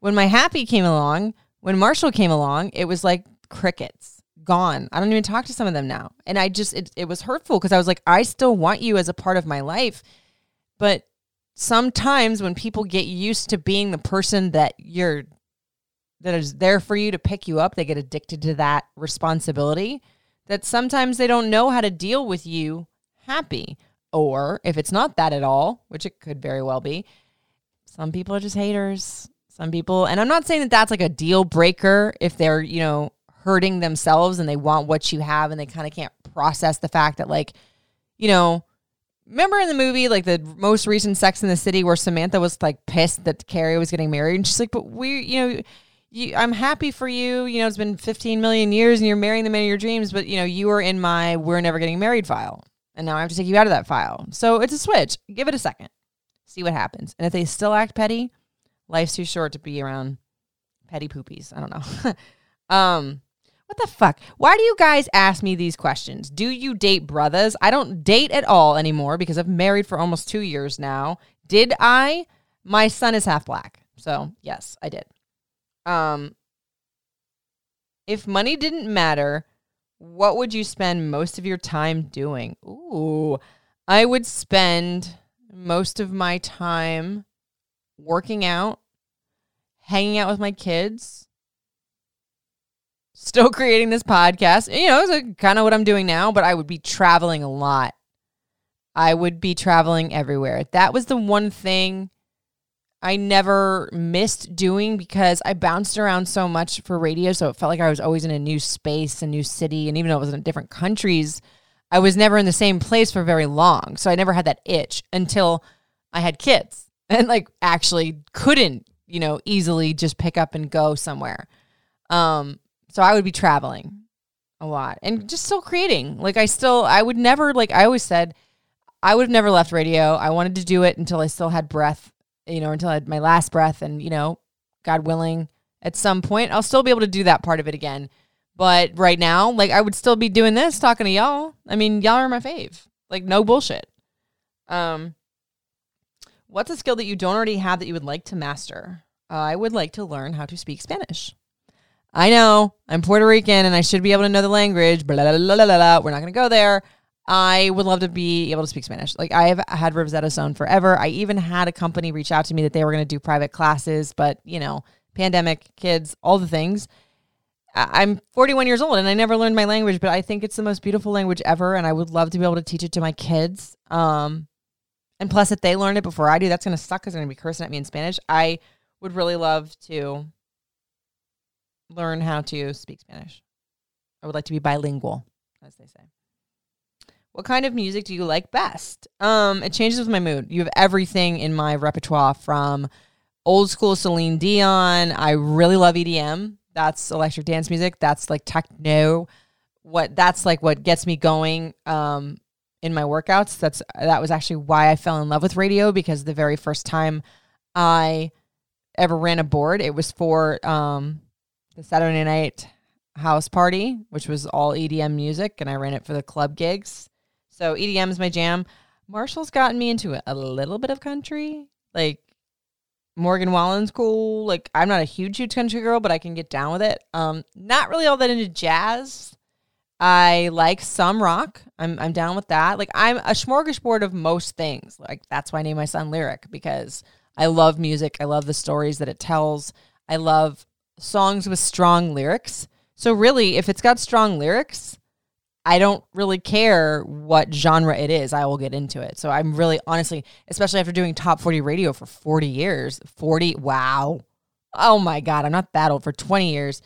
when my happy came along, when Marshall came along, it was like crickets gone. I don't even talk to some of them now. And I just, it, it was hurtful because I was like, I still want you as a part of my life. But sometimes when people get used to being the person that you're, that is there for you to pick you up, they get addicted to that responsibility that sometimes they don't know how to deal with you happy. Or if it's not that at all, which it could very well be, some people are just haters some people, and I'm not saying that that's like a deal breaker if they're, you know, hurting themselves and they want what you have and they kind of can't process the fact that, like, you know, remember in the movie, like the most recent Sex in the City, where Samantha was like pissed that Carrie was getting married, and she's like, "But we, you know, you, I'm happy for you. You know, it's been 15 million years, and you're marrying the man of your dreams, but you know, you are in my we're never getting married file, and now I have to take you out of that file. So it's a switch. Give it a second, see what happens, and if they still act petty, Life's too short to be around petty poopies. I don't know. um, what the fuck? Why do you guys ask me these questions? Do you date brothers? I don't date at all anymore because I've married for almost two years now. Did I? My son is half black. So yes, I did. Um If money didn't matter, what would you spend most of your time doing? Ooh, I would spend most of my time working out, hanging out with my kids, still creating this podcast. You know, it's kind of what I'm doing now, but I would be traveling a lot. I would be traveling everywhere. That was the one thing I never missed doing because I bounced around so much for radio. So it felt like I was always in a new space, a new city. And even though it was in different countries, I was never in the same place for very long. So I never had that itch until I had kids and like actually couldn't, you know, easily just pick up and go somewhere. Um, so I would be traveling a lot and just still creating. Like I still, I would never, like I always said, I would have never left radio. I wanted to do it until I still had breath you know, until I had my last breath. And, you know, God willing, at some point, I'll still be able to do that part of it again. But right now, like, I would still be doing this, talking to y'all. I mean, y'all are my fave. Like, no bullshit. Um, what's a skill that you don't already have that you would like to master? I would like to learn how to speak Spanish. I know I'm Puerto Rican and I should be able to know the language. Blah, blah, blah, blah, blah. We're not going to go there. I would love to be able to speak Spanish. Like I have had Rosetta Stone forever. I even had a company reach out to me that they were going to do private classes, but you know, pandemic, kids, all the things. I'm 41 years old and I never learned my language, but I think it's the most beautiful language ever, and I would love to be able to teach it to my kids. Um, and plus, if they learn it before I do, that's going to suck because they're going to be cursing at me in Spanish. I would really love to learn how to speak Spanish. I would like to be bilingual, as they say. What kind of music do you like best? Um, it changes with my mood. You have everything in my repertoire from old school Celine Dion. I really love EDM. That's electric dance music. That's like techno. What that's like what gets me going um in my workouts. That's that was actually why I fell in love with radio because the very first time I ever ran a board, it was for um the Saturday night house party, which was all EDM music, and I ran it for the club gigs. So EDM is my jam. Marshall's gotten me into a little bit of country. Like Morgan Wallen's cool. Like I'm not a huge, huge country girl, but I can get down with it. Um, not really all that into jazz. I like some rock. I'm I'm down with that. Like I'm a smorgasbord of most things. Like that's why I name my son Lyric because I love music. I love the stories that it tells. I love songs with strong lyrics. So really, if it's got strong lyrics, I don't really care what genre it is. I will get into it. So I'm really honestly, especially after doing top 40 radio for 40 years, 40, wow. Oh my God, I'm not that old for 20 years.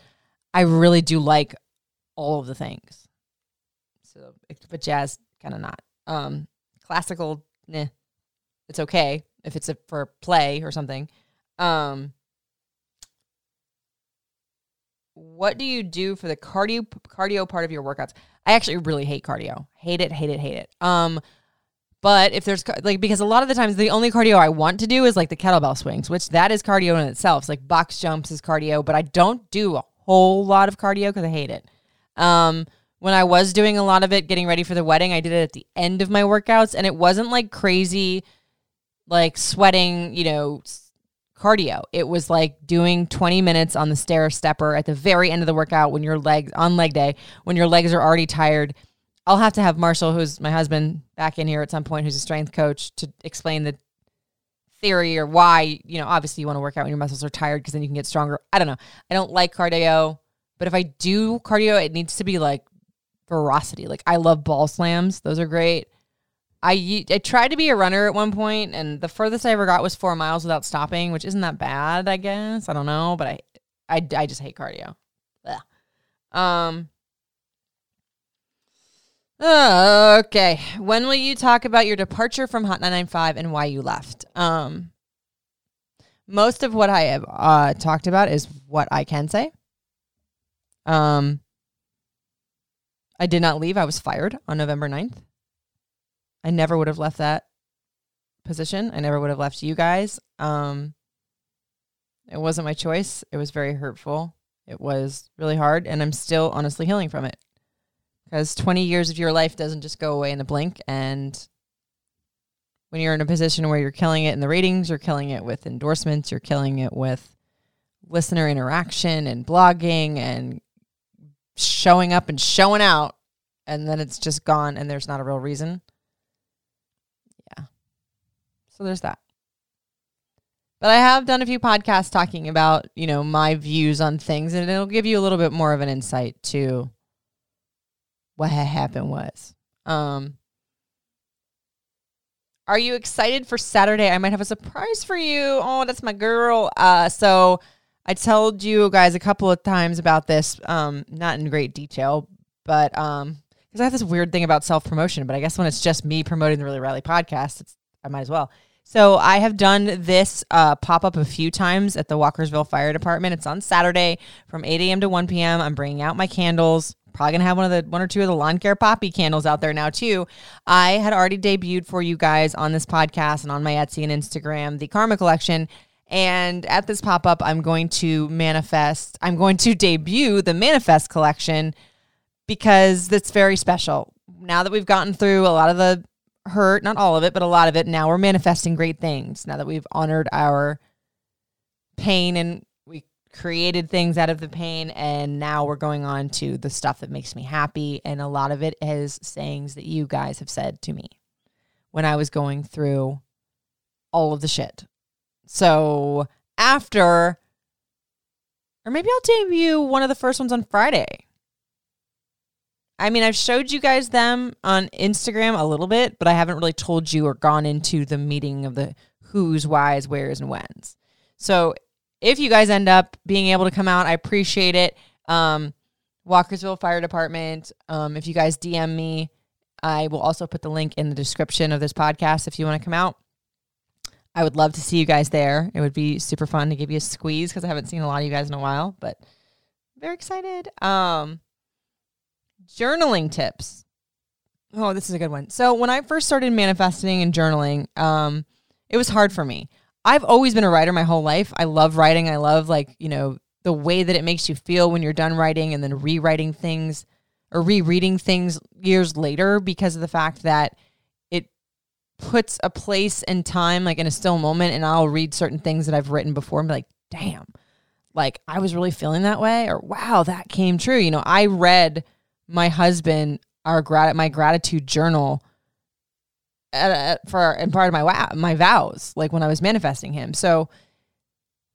I really do like all of the things. But jazz, kind of not. Um, classical, nah, it's okay if it's a, for play or something. Um, what do you do for the cardio cardio part of your workouts? I actually really hate cardio. Hate it, hate it, hate it. Um but if there's like because a lot of the times the only cardio I want to do is like the kettlebell swings, which that is cardio in itself. It's like box jumps is cardio, but I don't do a whole lot of cardio cuz I hate it. Um when I was doing a lot of it getting ready for the wedding, I did it at the end of my workouts and it wasn't like crazy like sweating, you know, cardio. It was like doing 20 minutes on the stair stepper at the very end of the workout when your legs on leg day, when your legs are already tired. I'll have to have Marshall, who's my husband, back in here at some point, who's a strength coach, to explain the theory or why, you know, obviously you want to work out when your muscles are tired because then you can get stronger. I don't know. I don't like cardio, but if I do cardio, it needs to be like ferocity. Like I love ball slams. Those are great. I I tried to be a runner at one point, and the furthest I ever got was four miles without stopping, which isn't that bad, I guess. I don't know, but I I, I just hate cardio. Ugh. Um. okay. When will you talk about your departure from Hot 995 and why you left? Um. Most of what I have uh, talked about is what I can say. Um. I did not leave. I was fired on November 9th. I never would have left that position. I never would have left you guys. Um, it wasn't my choice. It was very hurtful. It was really hard, and I'm still honestly healing from it. Because 20 years of your life doesn't just go away in a blink. And when you're in a position where you're killing it in the ratings, you're killing it with endorsements, you're killing it with listener interaction and blogging and showing up and showing out and then it's just gone and there's not a real reason. Yeah. So there's that. But I have done a few podcasts talking about, you know, my views on things and it'll give you a little bit more of an insight to what had happened was. Um are you excited for Saturday? I might have a surprise for you. Oh, that's my girl. Uh, so I told you guys a couple of times about this, um, not in great detail, but um, because I have this weird thing about self promotion. But I guess when it's just me promoting the Really Riley podcast, it's I might as well. So I have done this uh, pop up a few times at the Walkersville Fire Department. It's on Saturday from 8 a.m. to 1 p.m. I'm bringing out my candles. Probably gonna have one of the one or two of the lawn care Papi candles out there now too. I had already debuted for you guys on this podcast and on my Etsy and Instagram the Karma collection. And at this pop up, I'm going to manifest. I'm going to debut the Manifest collection because that's very special. Now that we've gotten through a lot of the hurt, not all of it, but a lot of it, now we're manifesting great things. Now that we've honored our pain and we created things out of the pain and now we're going on to the stuff that makes me happy and a lot of it is sayings that you guys have said to me when I was going through all of the shit. So after or maybe I'll debut you one of the first ones on Friday. I mean, I've showed you guys them on Instagram a little bit, but I haven't really told you or gone into the meeting of the who's, why's, where's, and when's. So if you guys end up being able to come out, I appreciate it. Um, Walkersville Fire Department. Um, if you guys DM me, I will also put the link in the description of this podcast if you want to come out. I would love to see you guys there. It would be super fun to give you a squeeze because I haven't seen a lot of you guys in a while, but very excited. Um, journaling tips. Oh, this is a good one. So when I first started manifesting and journaling, um, it was hard for me. I've always been a writer my whole life. I love writing. I love like, you know, the way that it makes you feel when you're done writing and then rewriting things or rereading things years later because of the fact that puts a place and time like in a still moment and I'll read certain things that I've written before and be like, damn, like I was really feeling that way or wow, that came true. You know, I read my husband our grat my gratitude journal for and part of my wow, my vows, like when I was manifesting him. So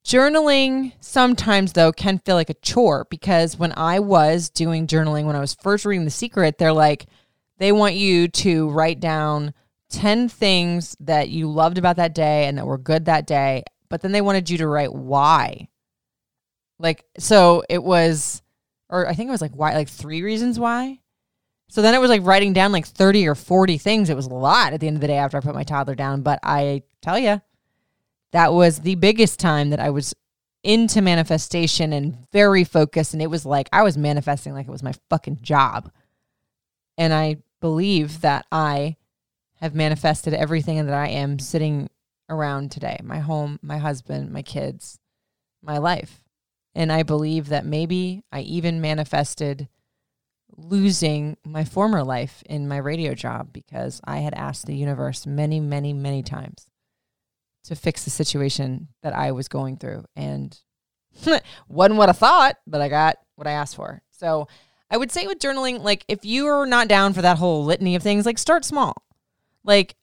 journaling sometimes though can feel like a chore because when I was doing journaling when I was first reading The Secret, they're like they want you to write down 10 things that you loved about that day and that were good that day, but then they wanted you to write why. Like so it was or I think it was like why like three reasons why. So then it was like writing down like 30 or 40 things. It was a lot at the end of the day after I put my toddler down. But I tell you, that was the biggest time that I was into manifestation and very focused. And it was like I was manifesting like it was my fucking job. And I believe that I have manifested everything that I am sitting around today my home, my husband, my kids, my life. And I believe that maybe I even manifested losing my former life in my radio job because I had asked the universe many, many, many times to fix the situation that I was going through. And wasn't what I thought, but I got what I asked for. So I would say with journaling, like if you are not down for that whole litany of things, like start small. Like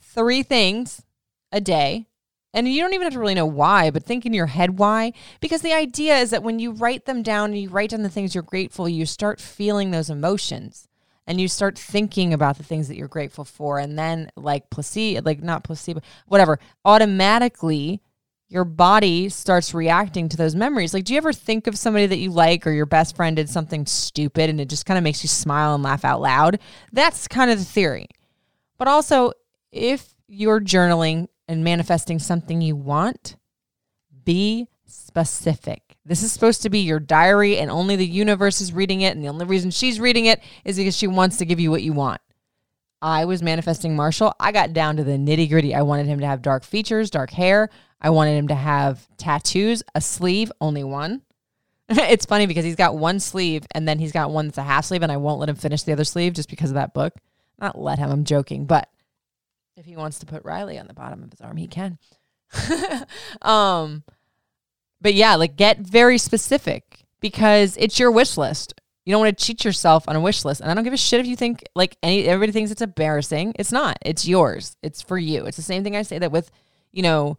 three things a day and you don't even have to really know why, but think in your head why. Because the idea is that when you write them down and you write down the things you're grateful, you start feeling those emotions and you start thinking about the things that you're grateful for. And then, like placebo, like not placebo, whatever, automatically your body starts reacting to those memories. Like, do you ever think of somebody that you like or your best friend did something stupid and it just kind of makes you smile and laugh out loud? That's kind of the theory. But also, if you're journaling and manifesting something you want, be specific. This is supposed to be your diary, and only the universe is reading it. And the only reason she's reading it is because she wants to give you what you want. I was manifesting Marshall. I got down to the nitty gritty. I wanted him to have dark features, dark hair. I wanted him to have tattoos, a sleeve, only one. it's funny because he's got one sleeve and then he's got one that's a half sleeve, and I won't let him finish the other sleeve just because of that book. Not let him, I'm joking, but if he wants to put Riley on the bottom of his arm, he can. um, but yeah, like get very specific because it's your wish list. You don't want to cheat yourself on a wish list. And I don't give a shit if you think like any everybody thinks it's embarrassing. It's not. It's yours. It's for you. It's the same thing I say that with, you know,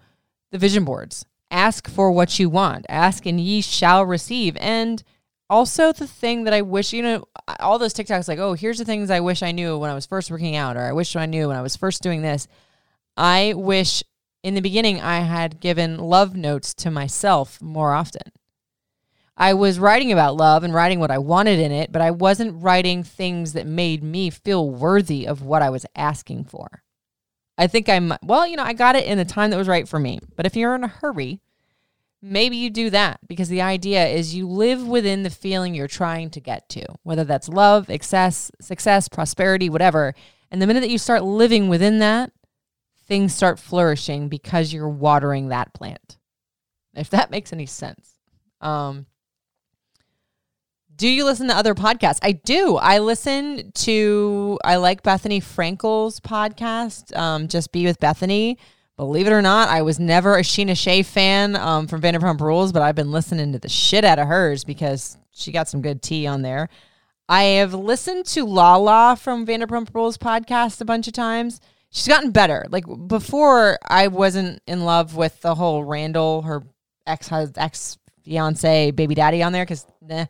the vision boards. Ask for what you want. Ask and ye shall receive. And also the thing that I wish, you know, all those TikToks like, oh, here's the things I wish I knew when I was first working out, or I wish I knew when I was first doing this. I wish in the beginning I had given love notes to myself more often. I was writing about love and writing what I wanted in it, but I wasn't writing things that made me feel worthy of what I was asking for. I think I'm, well, you know, I got it in the time that was right for me. But if you're in a hurry, maybe you do that because the idea is you live within the feeling you're trying to get to, whether that's love, excess, success, prosperity, whatever. And the minute that you start living within that, things start flourishing because you're watering that plant. If that makes any sense. Um, do you listen to other podcasts? I do. I listen to, I like Bethenny Frankel's podcast, um, Just Be with Bethenny. Believe it or not, I was never a Scheana Shay fan um, from Vanderpump Rules, but I've been listening to the shit out of hers because she got some good tea on there. I have listened to Lala from Vanderpump Rules podcast a bunch of times. She's gotten better. Like before, I wasn't in love with the whole Randall, her ex ex fiance, baby daddy on there because nah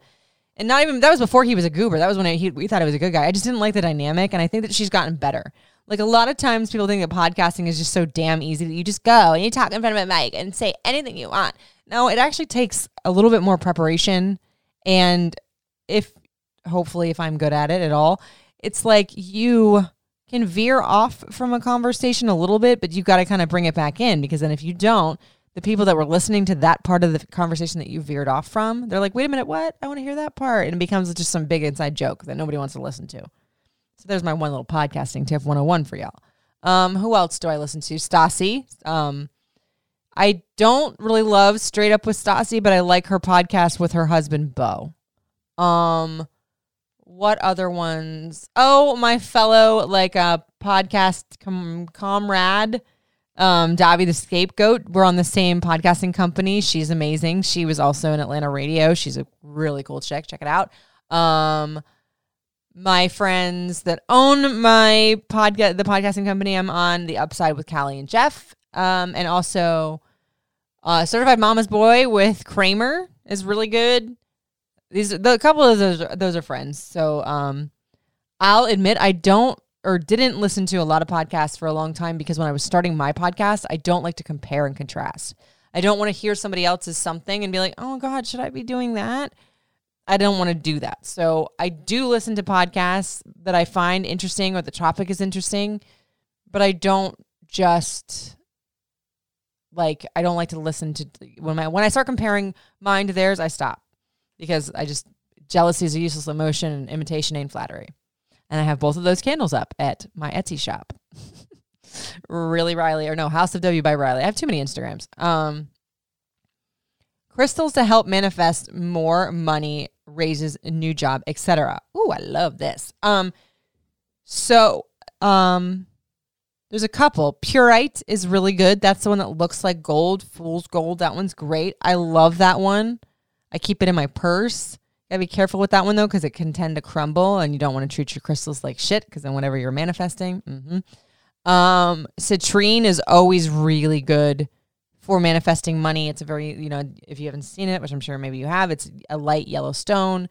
and not even that was before he was a goober. That was when he, we thought he was a good guy. I just didn't like the dynamic, and I think that she's gotten better. Like a lot of times, people think that podcasting is just so damn easy that you just go and you talk in front of a mic and say anything you want. No, it actually takes a little bit more preparation, and if hopefully, if I'm good at it at all, it's like you can veer off from a conversation a little bit, but you've got to kind of bring it back in because then if you don't, the people that were listening to that part of the conversation that you veered off from, they're like, wait a minute, what? I want to hear that part. And it becomes just some big inside joke that nobody wants to listen to. So there's my one little podcasting tip 101 for y'all. Um, who else do I listen to? Stassi. Um, I don't really love Straight Up with Stassi, but I like her podcast with her husband, Beau. Um, what other ones? Oh, my fellow like a uh, podcast com- comrade um, Davi the Scapegoat. We're on the same podcasting company. She's amazing. She was also in Atlanta radio. She's a really cool chick. Check it out. Um, my friends that own my podcast, the podcasting company I'm on, The Upside with Callie and Jeff, um, and also uh, Certified Mama's Boy with Kramer is really good. These the a couple of those those are friends. So um, I'll admit I don't or didn't listen to a lot of podcasts for a long time because when I was starting my podcast, I don't like to compare and contrast. I don't want to hear somebody else's something and be like, oh God, should I be doing that? I don't want to do that. So I do listen to podcasts that I find interesting or the topic is interesting, but I don't just like I don't like to listen to when I when I start comparing mine to theirs, I stop because I just jealousy is a useless emotion and imitation ain't flattery. And I have both of those candles up at my Etsy shop. really Riley or no, House of W by Riley. I have too many Instagrams. Um crystals to help manifest more money, raises a new job, etc. Ooh, I love this. Um so um there's a couple. Pyrite is really good. That's the one that looks like gold, fool's gold. That one's great. I love that one. I keep it in my purse. Gotta be careful with that one though, because it can tend to crumble, and you don't want to treat your crystals like shit. Because then, whenever you're manifesting, mm-hmm. um, citrine is always really good for manifesting money. It's a very, you know, if you haven't seen it, which I'm sure maybe you have, it's a light yellow stone.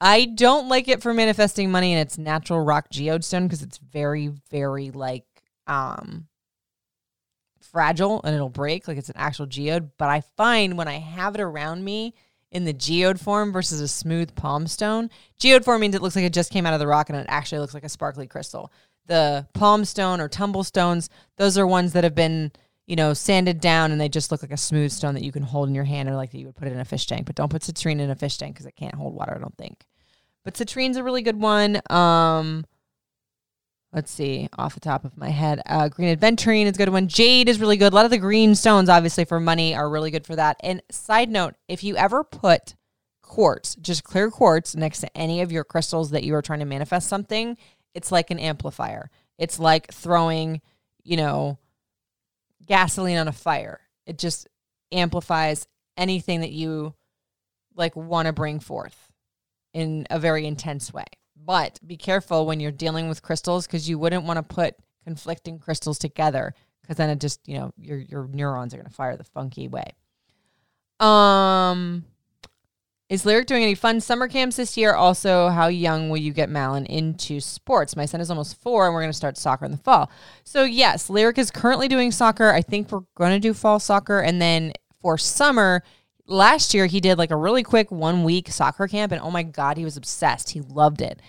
I don't like it for manifesting money, and it's natural rock geode stone because it's very, very like um fragile and it'll break like it's an actual geode. But I find when I have it around me in the geode form versus a smooth palm stone. Geode form means it looks like it just came out of the rock and it actually looks like a sparkly crystal. The palm stone or tumble stones, those are ones that have been, you know, sanded down and they just look like a smooth stone that you can hold in your hand or like that you would put it in a fish tank. But don't put citrine in a fish tank because it can't hold water, I don't think. But citrine's a really good one. Um, let's see, off the top of my head, uh, green aventurine is a good one. Jade is really good. A lot of the green stones, obviously for money, are really good for that. And side note, if you ever put quartz, just clear quartz, next to any of your crystals that you are trying to manifest something, it's like an amplifier. It's like throwing, you know, gasoline on a fire. It just amplifies anything that you like want to bring forth. in a very intense way. But be careful when you're dealing with crystals because you wouldn't want to put conflicting crystals together because then it just, you know, your your neurons are going to fire the funky way. Um is Lyric doing any fun summer camps this year? Also, how young will you get Malin into sports? My son is almost four, and we're going to start soccer in the fall. So, yes, Lyric is currently doing soccer. I think we're going to do fall soccer. And then for summer, last year, he did like a really quick one week soccer camp. And oh my God, he was obsessed. He loved it.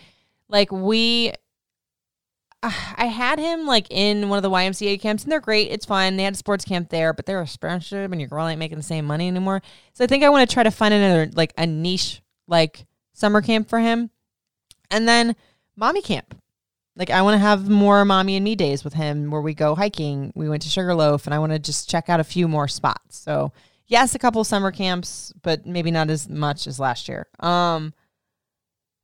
Like, we I had him like in one of the YMCA camps, and they're great. It's fine. They had a sports camp there, but they're a sponsorship, and your girl ain't making the same money anymore. So I think I want to try to find another like a niche like summer camp for him, and then mommy camp. Like I want to have more mommy and me days with him where we go hiking. We went to Sugarloaf, and I want to just check out a few more spots. So yes, a couple summer camps, but maybe not as much as last year. Um,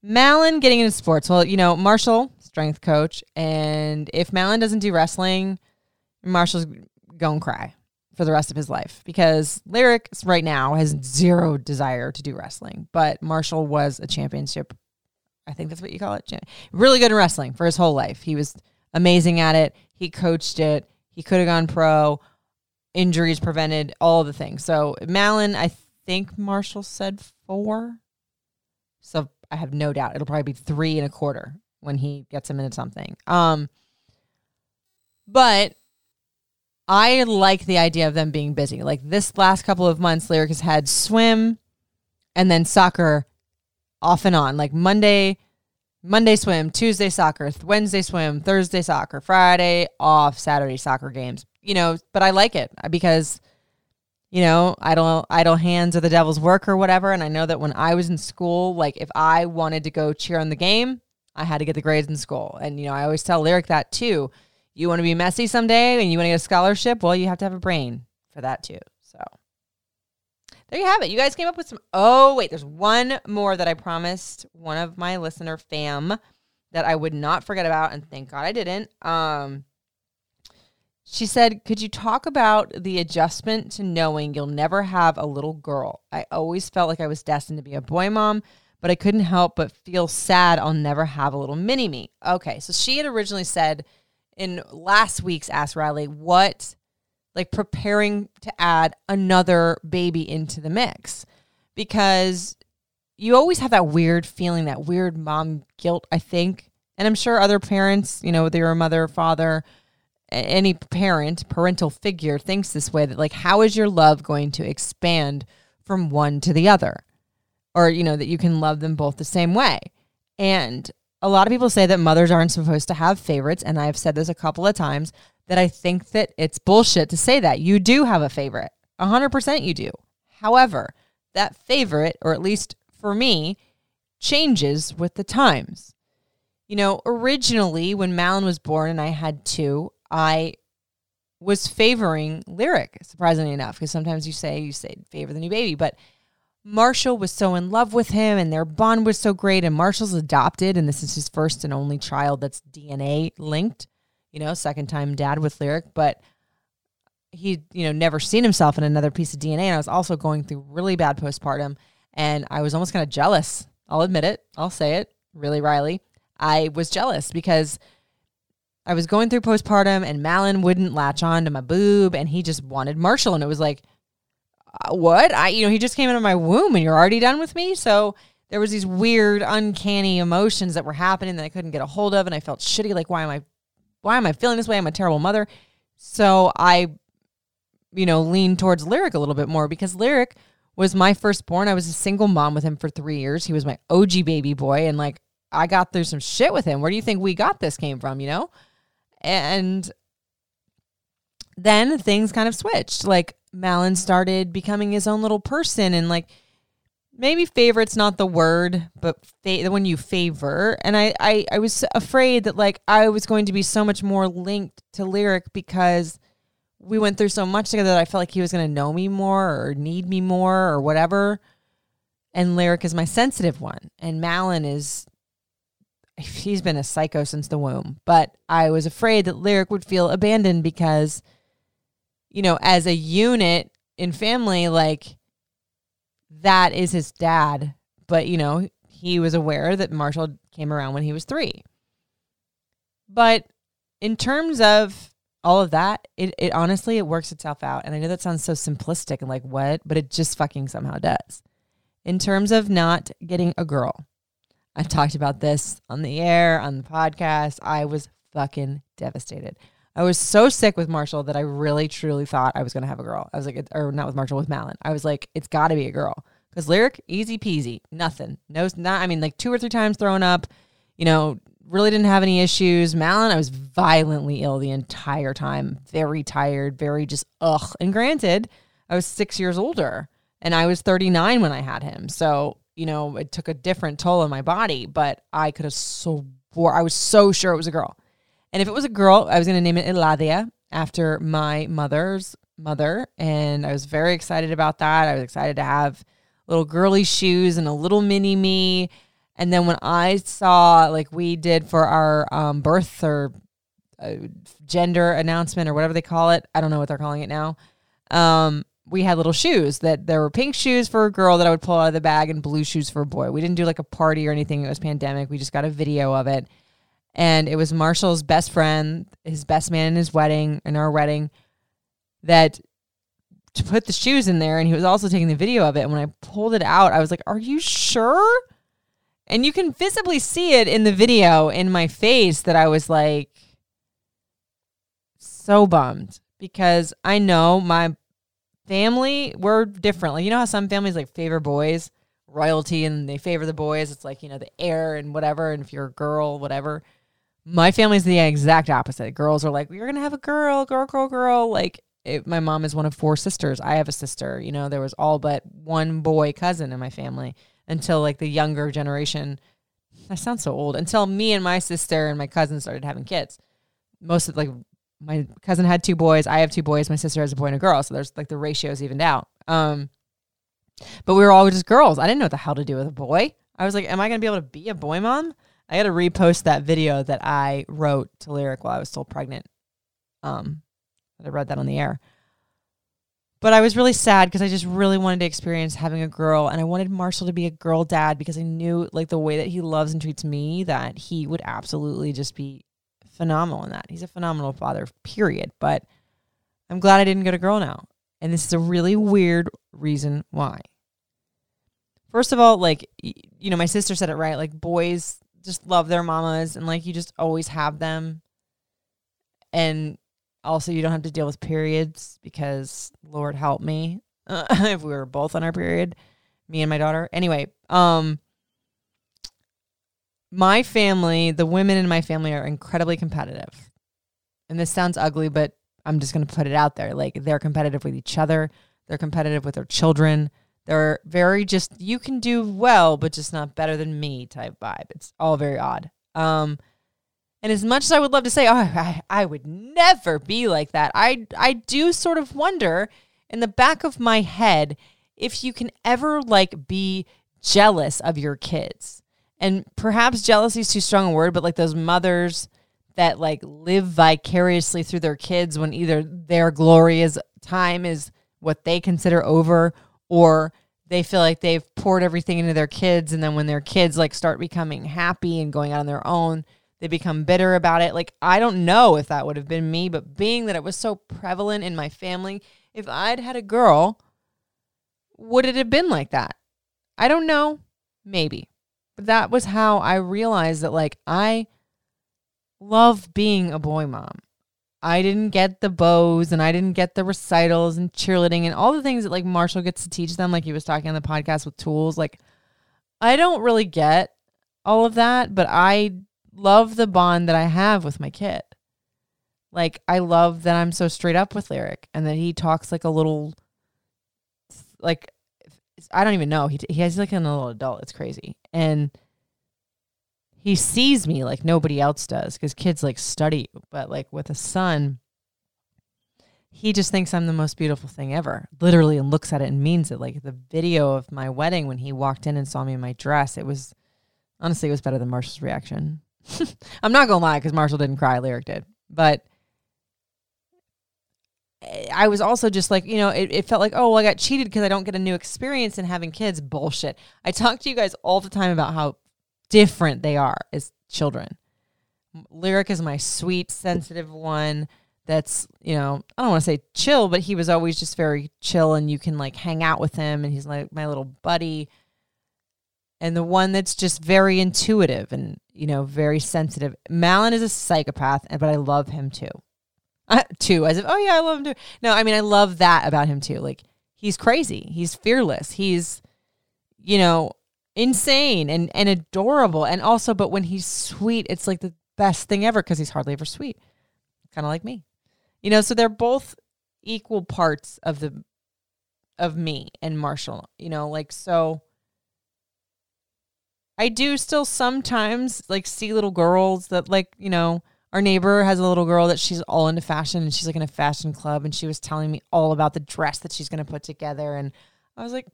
Malin getting into sports. Well, you know, Marshall strength coach. And if Malin doesn't do wrestling, Marshall's going to cry for the rest of his life because Lyric right now has zero desire to do wrestling. But Marshall was a championship, I think that's what you call it, really good in wrestling for his whole life. He was amazing at it. He coached it. He could have gone pro. Injuries prevented all the things. So Malin, I think Marshall said four. So I have no doubt it'll probably be three and a quarter when he gets him into something. Um, but I like the idea of them being busy. Like this last couple of months, Lyric has had swim and then soccer off and on. Like Monday, Monday swim, Tuesday soccer, Wednesday swim, Thursday soccer, Friday off, Saturday soccer games. You know, but I like it because you know, idle idle hands are the devil's work or whatever. And I know that when I was in school, like if I wanted to go cheer on the game, I had to get the grades in school. And, you know, I always tell Lyric that too. You want to be Messi someday and you want to get a scholarship? Well, you have to have a brain for that too. So there you have it. You guys came up with some. Oh, wait, there's one more that I promised one of my listener fam that I would not forget about. And thank God I didn't. Um, she said, Could you talk about the adjustment to knowing you'll never have a little girl? I always felt like I was destined to be a boy mom but I couldn't help but feel sad I'll never have a little mini me. Okay, so she had originally said in last week's Ask Riley, what like preparing to add another baby into the mix because you always have that weird feeling, that weird mom guilt, I think. And I'm sure other parents, you know, whether you're a mother or father, any parent, parental figure thinks this way that, like, how is your love going to expand from one to the other? or you know that you can love them both the same way. And a lot of people say that mothers aren't supposed to have favorites and i've said this a couple of times that i think that it's bullshit to say that. You do have a favorite. 100% you do. However that favorite or at least for me changes with the times. You know originally when malin was born and i had two i was favoring lyric surprisingly enough because sometimes you say you say favor the new baby but Marshall was so in love with him and their bond was so great. And Marshall's adopted, and this is his first and only child that's DNA linked, you know, second time dad with Lyric. But he, you know, never seen himself in another piece of DNA. And I was also going through really bad postpartum. And I was almost kind of jealous. I'll admit it. I'll say it. Really, Riley. I was jealous because I was going through postpartum and Malin wouldn't latch on to my boob and he just wanted Marshall. And it was like, uh, what? I, you know, he just came out of my womb and you're already done with me. So there was these weird, uncanny emotions that were happening that I couldn't get a hold of. And I felt shitty. Like, why am I, why am I feeling this way? I'm a terrible mother. So I, you know, leaned towards Lyric a little bit more because Lyric was my firstborn. I was a single mom with him for three years. He was my OG baby boy. And like, I got through some shit with him. Where do you think we got this came from, you know? And then things kind of switched. Like Malin started becoming his own little person and like maybe favorite's not the word, but fa- when you favor. And I, I, I was afraid that like I was going to be so much more linked to Lyric because we went through so much together that I felt like he was going to know me more or need me more or whatever. And Lyric is my sensitive one. And Malin is, he's been a psycho since the womb. But I was afraid that Lyric would feel abandoned because – you know, as a unit in family, like that is his dad. But, you know, he was aware that Marshall came around when he was three. But in terms of all of that, it, it honestly it works itself out. And I know that sounds so simplistic and like what, but it just fucking somehow does. In terms of not getting a girl, I've talked about this on the air, on the podcast. I was fucking devastated. I was so sick with Marshall that I really truly thought I was going to have a girl. I was like, or not with Marshall, with Malin. I was like, it's got to be a girl. Because lyric, easy peasy, nothing. No, not, I mean, like two or three times thrown up, you know, really didn't have any issues. Malin, I was violently ill the entire time, very tired, very just ugh. And granted, I was six years older and I was 39 when I had him. So, you know, it took a different toll on my body, but I could have so, I was so sure it was a girl. And if it was a girl, I was going to name it Eladia after my mother's mother. And I was very excited about that. I was excited to have little girly shoes and a little mini me. And then when I saw, like we did for our um, birth or uh, gender announcement or whatever they call it, I don't know what they're calling it now. Um, we had little shoes that there were pink shoes for a girl that I would pull out of the bag and blue shoes for a boy. We didn't do like a party or anything. It was pandemic. We just got a video of it and it was Marshall's best friend, his best man in his wedding, in our wedding, that to put the shoes in there, and he was also taking the video of it. And when I pulled it out, I was like, "Are you sure?" And you can visibly see it in the video in my face that I was like so bummed because I know my family we're different. Like you know how some families like favor boys, royalty, and they favor the boys. It's like you know the heir and whatever. And if you're a girl, whatever my family's the exact opposite. Girls are like, we're gonna have a girl, girl, girl, girl. Like it, my mom is one of four sisters. I have a sister. You know, there was all but one boy cousin in my family until like the younger generation. I sound so old. Until me and my sister and my cousin started having kids. Most of like my cousin had two boys. I have two boys. My sister has a boy and a girl. So there's like the ratios evened out. Um, but we were all just girls. I didn't know what the hell to do with a boy. I was like, am I gonna be able to be a boy mom? I got to repost that video that I wrote to Lyric while I was still pregnant. Um, I read that on the air. But I was really sad because I just really wanted to experience having a girl and I wanted Marshall to be a girl dad because I knew like the way that he loves and treats me that he would absolutely just be phenomenal in that. He's a phenomenal father, period. But I'm glad I didn't get a girl now. And this is a really weird reason why. First of all, like you know, my sister said it right, like boys just love their mamas and like you just always have them. And also you don't have to deal with periods because Lord help me if we were both on our period, me and my daughter. Anyway, um my family, the women in my family are incredibly competitive. And this sounds ugly, but I'm just going to put it out there. Like they're competitive with each other, they're competitive with their children, they're very just you can do well, but just not better than me type vibe. It's all very odd. Um, and as much as I would love to say, oh, I, I would never be like that, I I do sort of wonder in the back of my head if you can ever like be jealous of your kids. And perhaps jealousy is too strong a word, but like those mothers that like live vicariously through their kids when either their glorious time is what they consider over or they feel like they've poured everything into their kids. And then when their kids like start becoming happy and going out on their own they become bitter about it. Like i don't know if that would have been me but being that it was so prevalent in my family if i'd had a girl would it have been like that? I don't know. Maybe that was how i realized that like i love being a boy mom I didn't get the bows and I didn't get the recitals and cheerleading and all the things that like Marshall gets to teach them, like he was talking on the podcast with tools. Like, I don't really get all of that, but I love the bond that I have with my kid. Like, I love that I'm so straight up with Lyric and that he talks like a little, like, I don't even know. He, he has like an little adult. It's crazy. And, he sees me like nobody else does because kids like study but like with a son he just thinks i'm the most beautiful thing ever literally and looks at it and means it like the video of my wedding when he walked in and saw me in my dress it was honestly it was better than marshall's reaction i'm not gonna lie because marshall didn't cry lyric did but I was also just like, you know, it, it felt like, oh, well, I got cheated because I don't get a new experience in having kids. Bullshit. I talk to you guys all the time about how different they are as children. Lyric is my sweet, sensitive one that's, you know, I don't want to say chill, but he was always just very chill and you can like hang out with him and he's like my little buddy. And the one that's just very intuitive and, you know, very sensitive. Malin is a psychopath, but I love him too. Too, as if, oh yeah, I love him too. No, I mean, I love that about him too. Like, he's crazy. He's fearless. He's, you know, insane and, and adorable. And also, but when he's sweet, it's like the best thing ever because he's hardly ever sweet. Kind of like me. You know, so they're both equal parts of the of me and Marshall. You know, like so I do still sometimes like see little girls that like, you know, our neighbor has a little girl that she's all into fashion and she's like in a fashion club and she was telling me all about the dress that she's going to put together and I was like,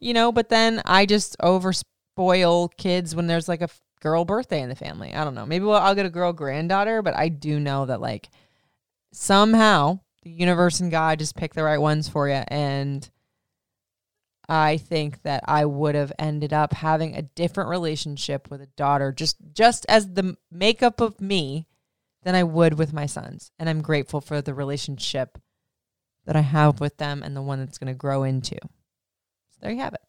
you know, but then I just over spoil kids when there's like a girl birthday in the family. I don't know. Maybe I'll get a girl granddaughter, but I do know that like somehow the universe and God just pick the right ones for you. And I think that I would have ended up having a different relationship with a daughter, just just as the makeup of me, than I would with my sons. And I'm grateful for the relationship that I have with them and the one that's going to grow into. So there you have it.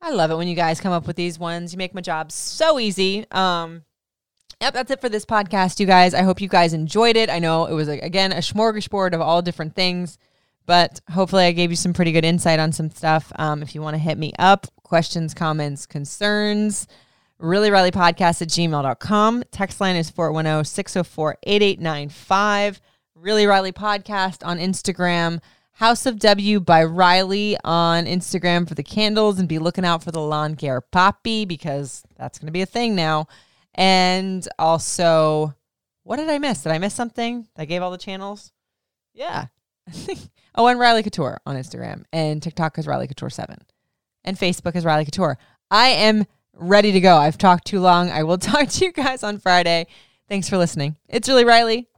I love it when you guys come up with these ones. You make my job so easy. Um, Yep, that's it for this podcast, you guys. I hope you guys enjoyed it. I know it was, again, a smorgasbord of all different things, but hopefully I gave you some pretty good insight on some stuff. Um, if you want to hit me up, questions, comments, concerns, really riley podcast at gmail.com. Text line is 410 604 8895. Really Riley Podcast on Instagram. House of W by Riley on Instagram for the candles and be looking out for the lawn care Papi because that's going to be a thing now. And also, what did I miss? Did I miss something? I gave all the channels. Yeah. oh, and Riley Couture on Instagram and TikTok is Riley Couture 7 and Facebook is Riley Couture. I am ready to go. I've talked too long. I will talk to you guys on Friday. Thanks for listening. It's really Riley.